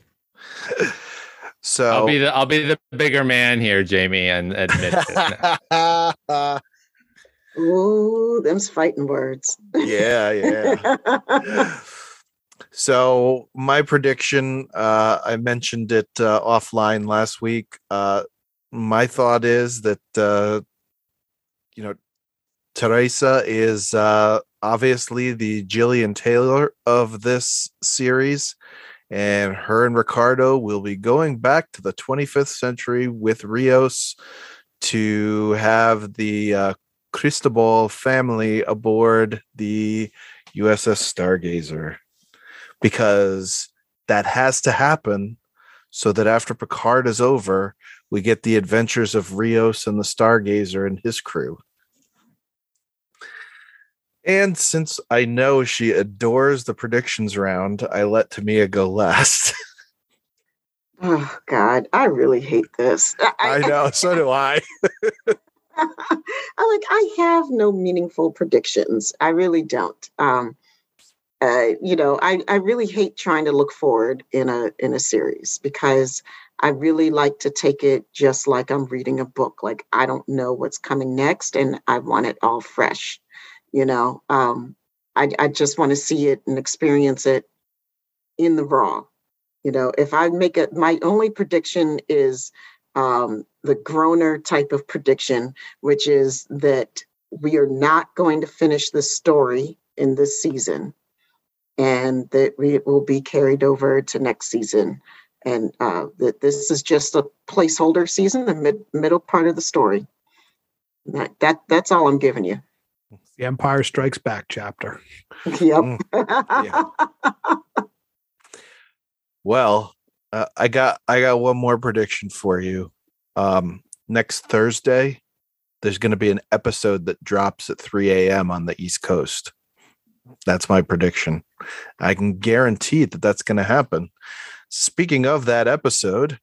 so I'll be the I'll be the bigger man here, Jamie, and admit it. Ooh, them's fighting words. yeah, yeah. so my prediction, uh, I mentioned it uh, offline last week. Uh, my thought is that uh, you know Teresa is uh, obviously the Gillian Taylor of this series, and her and Ricardo will be going back to the 25th century with Rios to have the uh, Cristobal family aboard the USS Stargazer because that has to happen so that after Picard is over, we get the adventures of Rios and the Stargazer and his crew. And since I know she adores the predictions round, I let Tamia go last. oh God, I really hate this. I know, so do I. I like I have no meaningful predictions. I really don't. Um uh, you know, I, I really hate trying to look forward in a in a series because I really like to take it just like I'm reading a book. Like I don't know what's coming next and I want it all fresh you know um, I, I just want to see it and experience it in the raw. You know if i make it my only prediction is um, the groaner type of prediction which is that we are not going to finish the story in this season and that it will be carried over to next season. And uh, that this is just a placeholder season the mid, middle part of the story. That, that that's all i'm giving you the Empire Strikes Back chapter. Yep. Mm. Yeah. Well, uh, I got I got one more prediction for you. Um, next Thursday, there's going to be an episode that drops at 3 a.m. on the East Coast. That's my prediction. I can guarantee that that's going to happen. Speaking of that episode,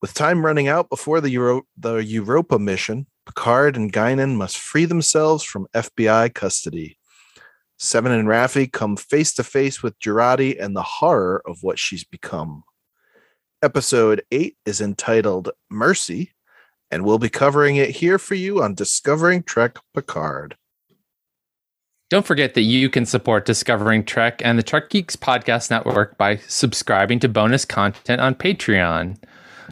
with time running out before the Euro- the Europa mission, Picard and Guinan must free themselves from FBI custody. Seven and Raffi come face to face with Jurati and the horror of what she's become. Episode 8 is entitled Mercy, and we'll be covering it here for you on Discovering Trek Picard. Don't forget that you can support Discovering Trek and the Trek Geeks Podcast Network by subscribing to bonus content on Patreon.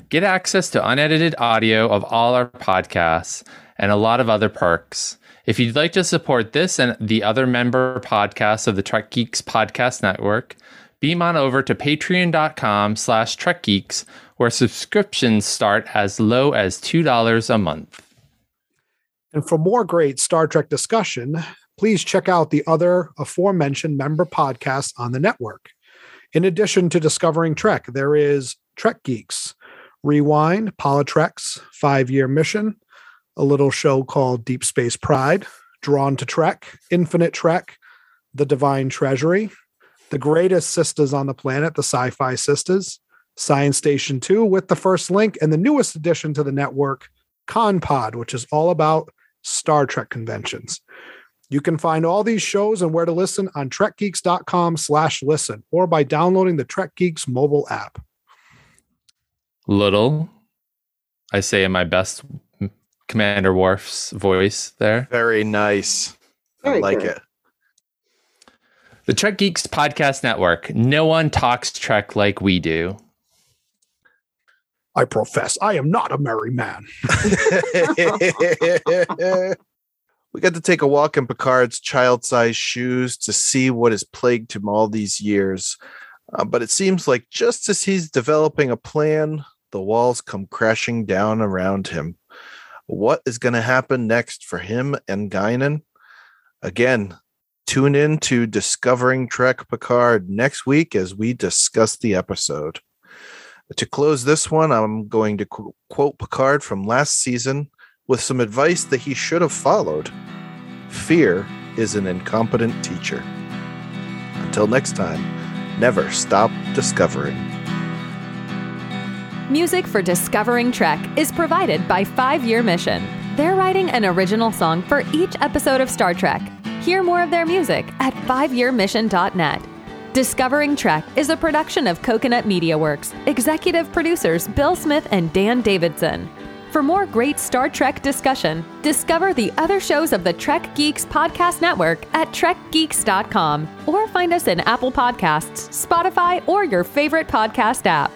Get access to unedited audio of all our podcasts and a lot of other perks. If you'd like to support this and the other member podcasts of the Trek Geeks Podcast Network, beam on over to patreon.com slash trekgeeks where subscriptions start as low as $2 a month. And for more great Star Trek discussion, please check out the other aforementioned member podcasts on the network. In addition to Discovering Trek, there is Trek Geeks, Rewind, Politrek's Five Year Mission, a little show called Deep Space Pride, Drawn to Trek, Infinite Trek, The Divine Treasury, The Greatest Sisters on the Planet, the Sci Fi Sisters, Science Station 2 with the first link, and the newest addition to the network, ConPod, which is all about Star Trek conventions. You can find all these shows and where to listen on trekgeeks.com slash listen or by downloading the Trek Geeks mobile app. Little, I say in my best Commander Worf's voice there. Very nice. Very I like good. it. The Trek Geeks Podcast Network. No one talks Trek like we do. I profess I am not a merry man. we got to take a walk in Picard's child sized shoes to see what has plagued him all these years. Uh, but it seems like just as he's developing a plan, the walls come crashing down around him. What is going to happen next for him and Guinan? Again, tune in to Discovering Trek Picard next week as we discuss the episode. To close this one, I'm going to qu- quote Picard from last season with some advice that he should have followed. Fear is an incompetent teacher. Until next time, never stop discovering. Music for Discovering Trek is provided by Five Year Mission. They're writing an original song for each episode of Star Trek. Hear more of their music at fiveyearmission.net. Discovering Trek is a production of Coconut Media Works, executive producers Bill Smith and Dan Davidson. For more great Star Trek discussion, discover the other shows of the Trek Geeks Podcast Network at trekgeeks.com or find us in Apple Podcasts, Spotify, or your favorite podcast app.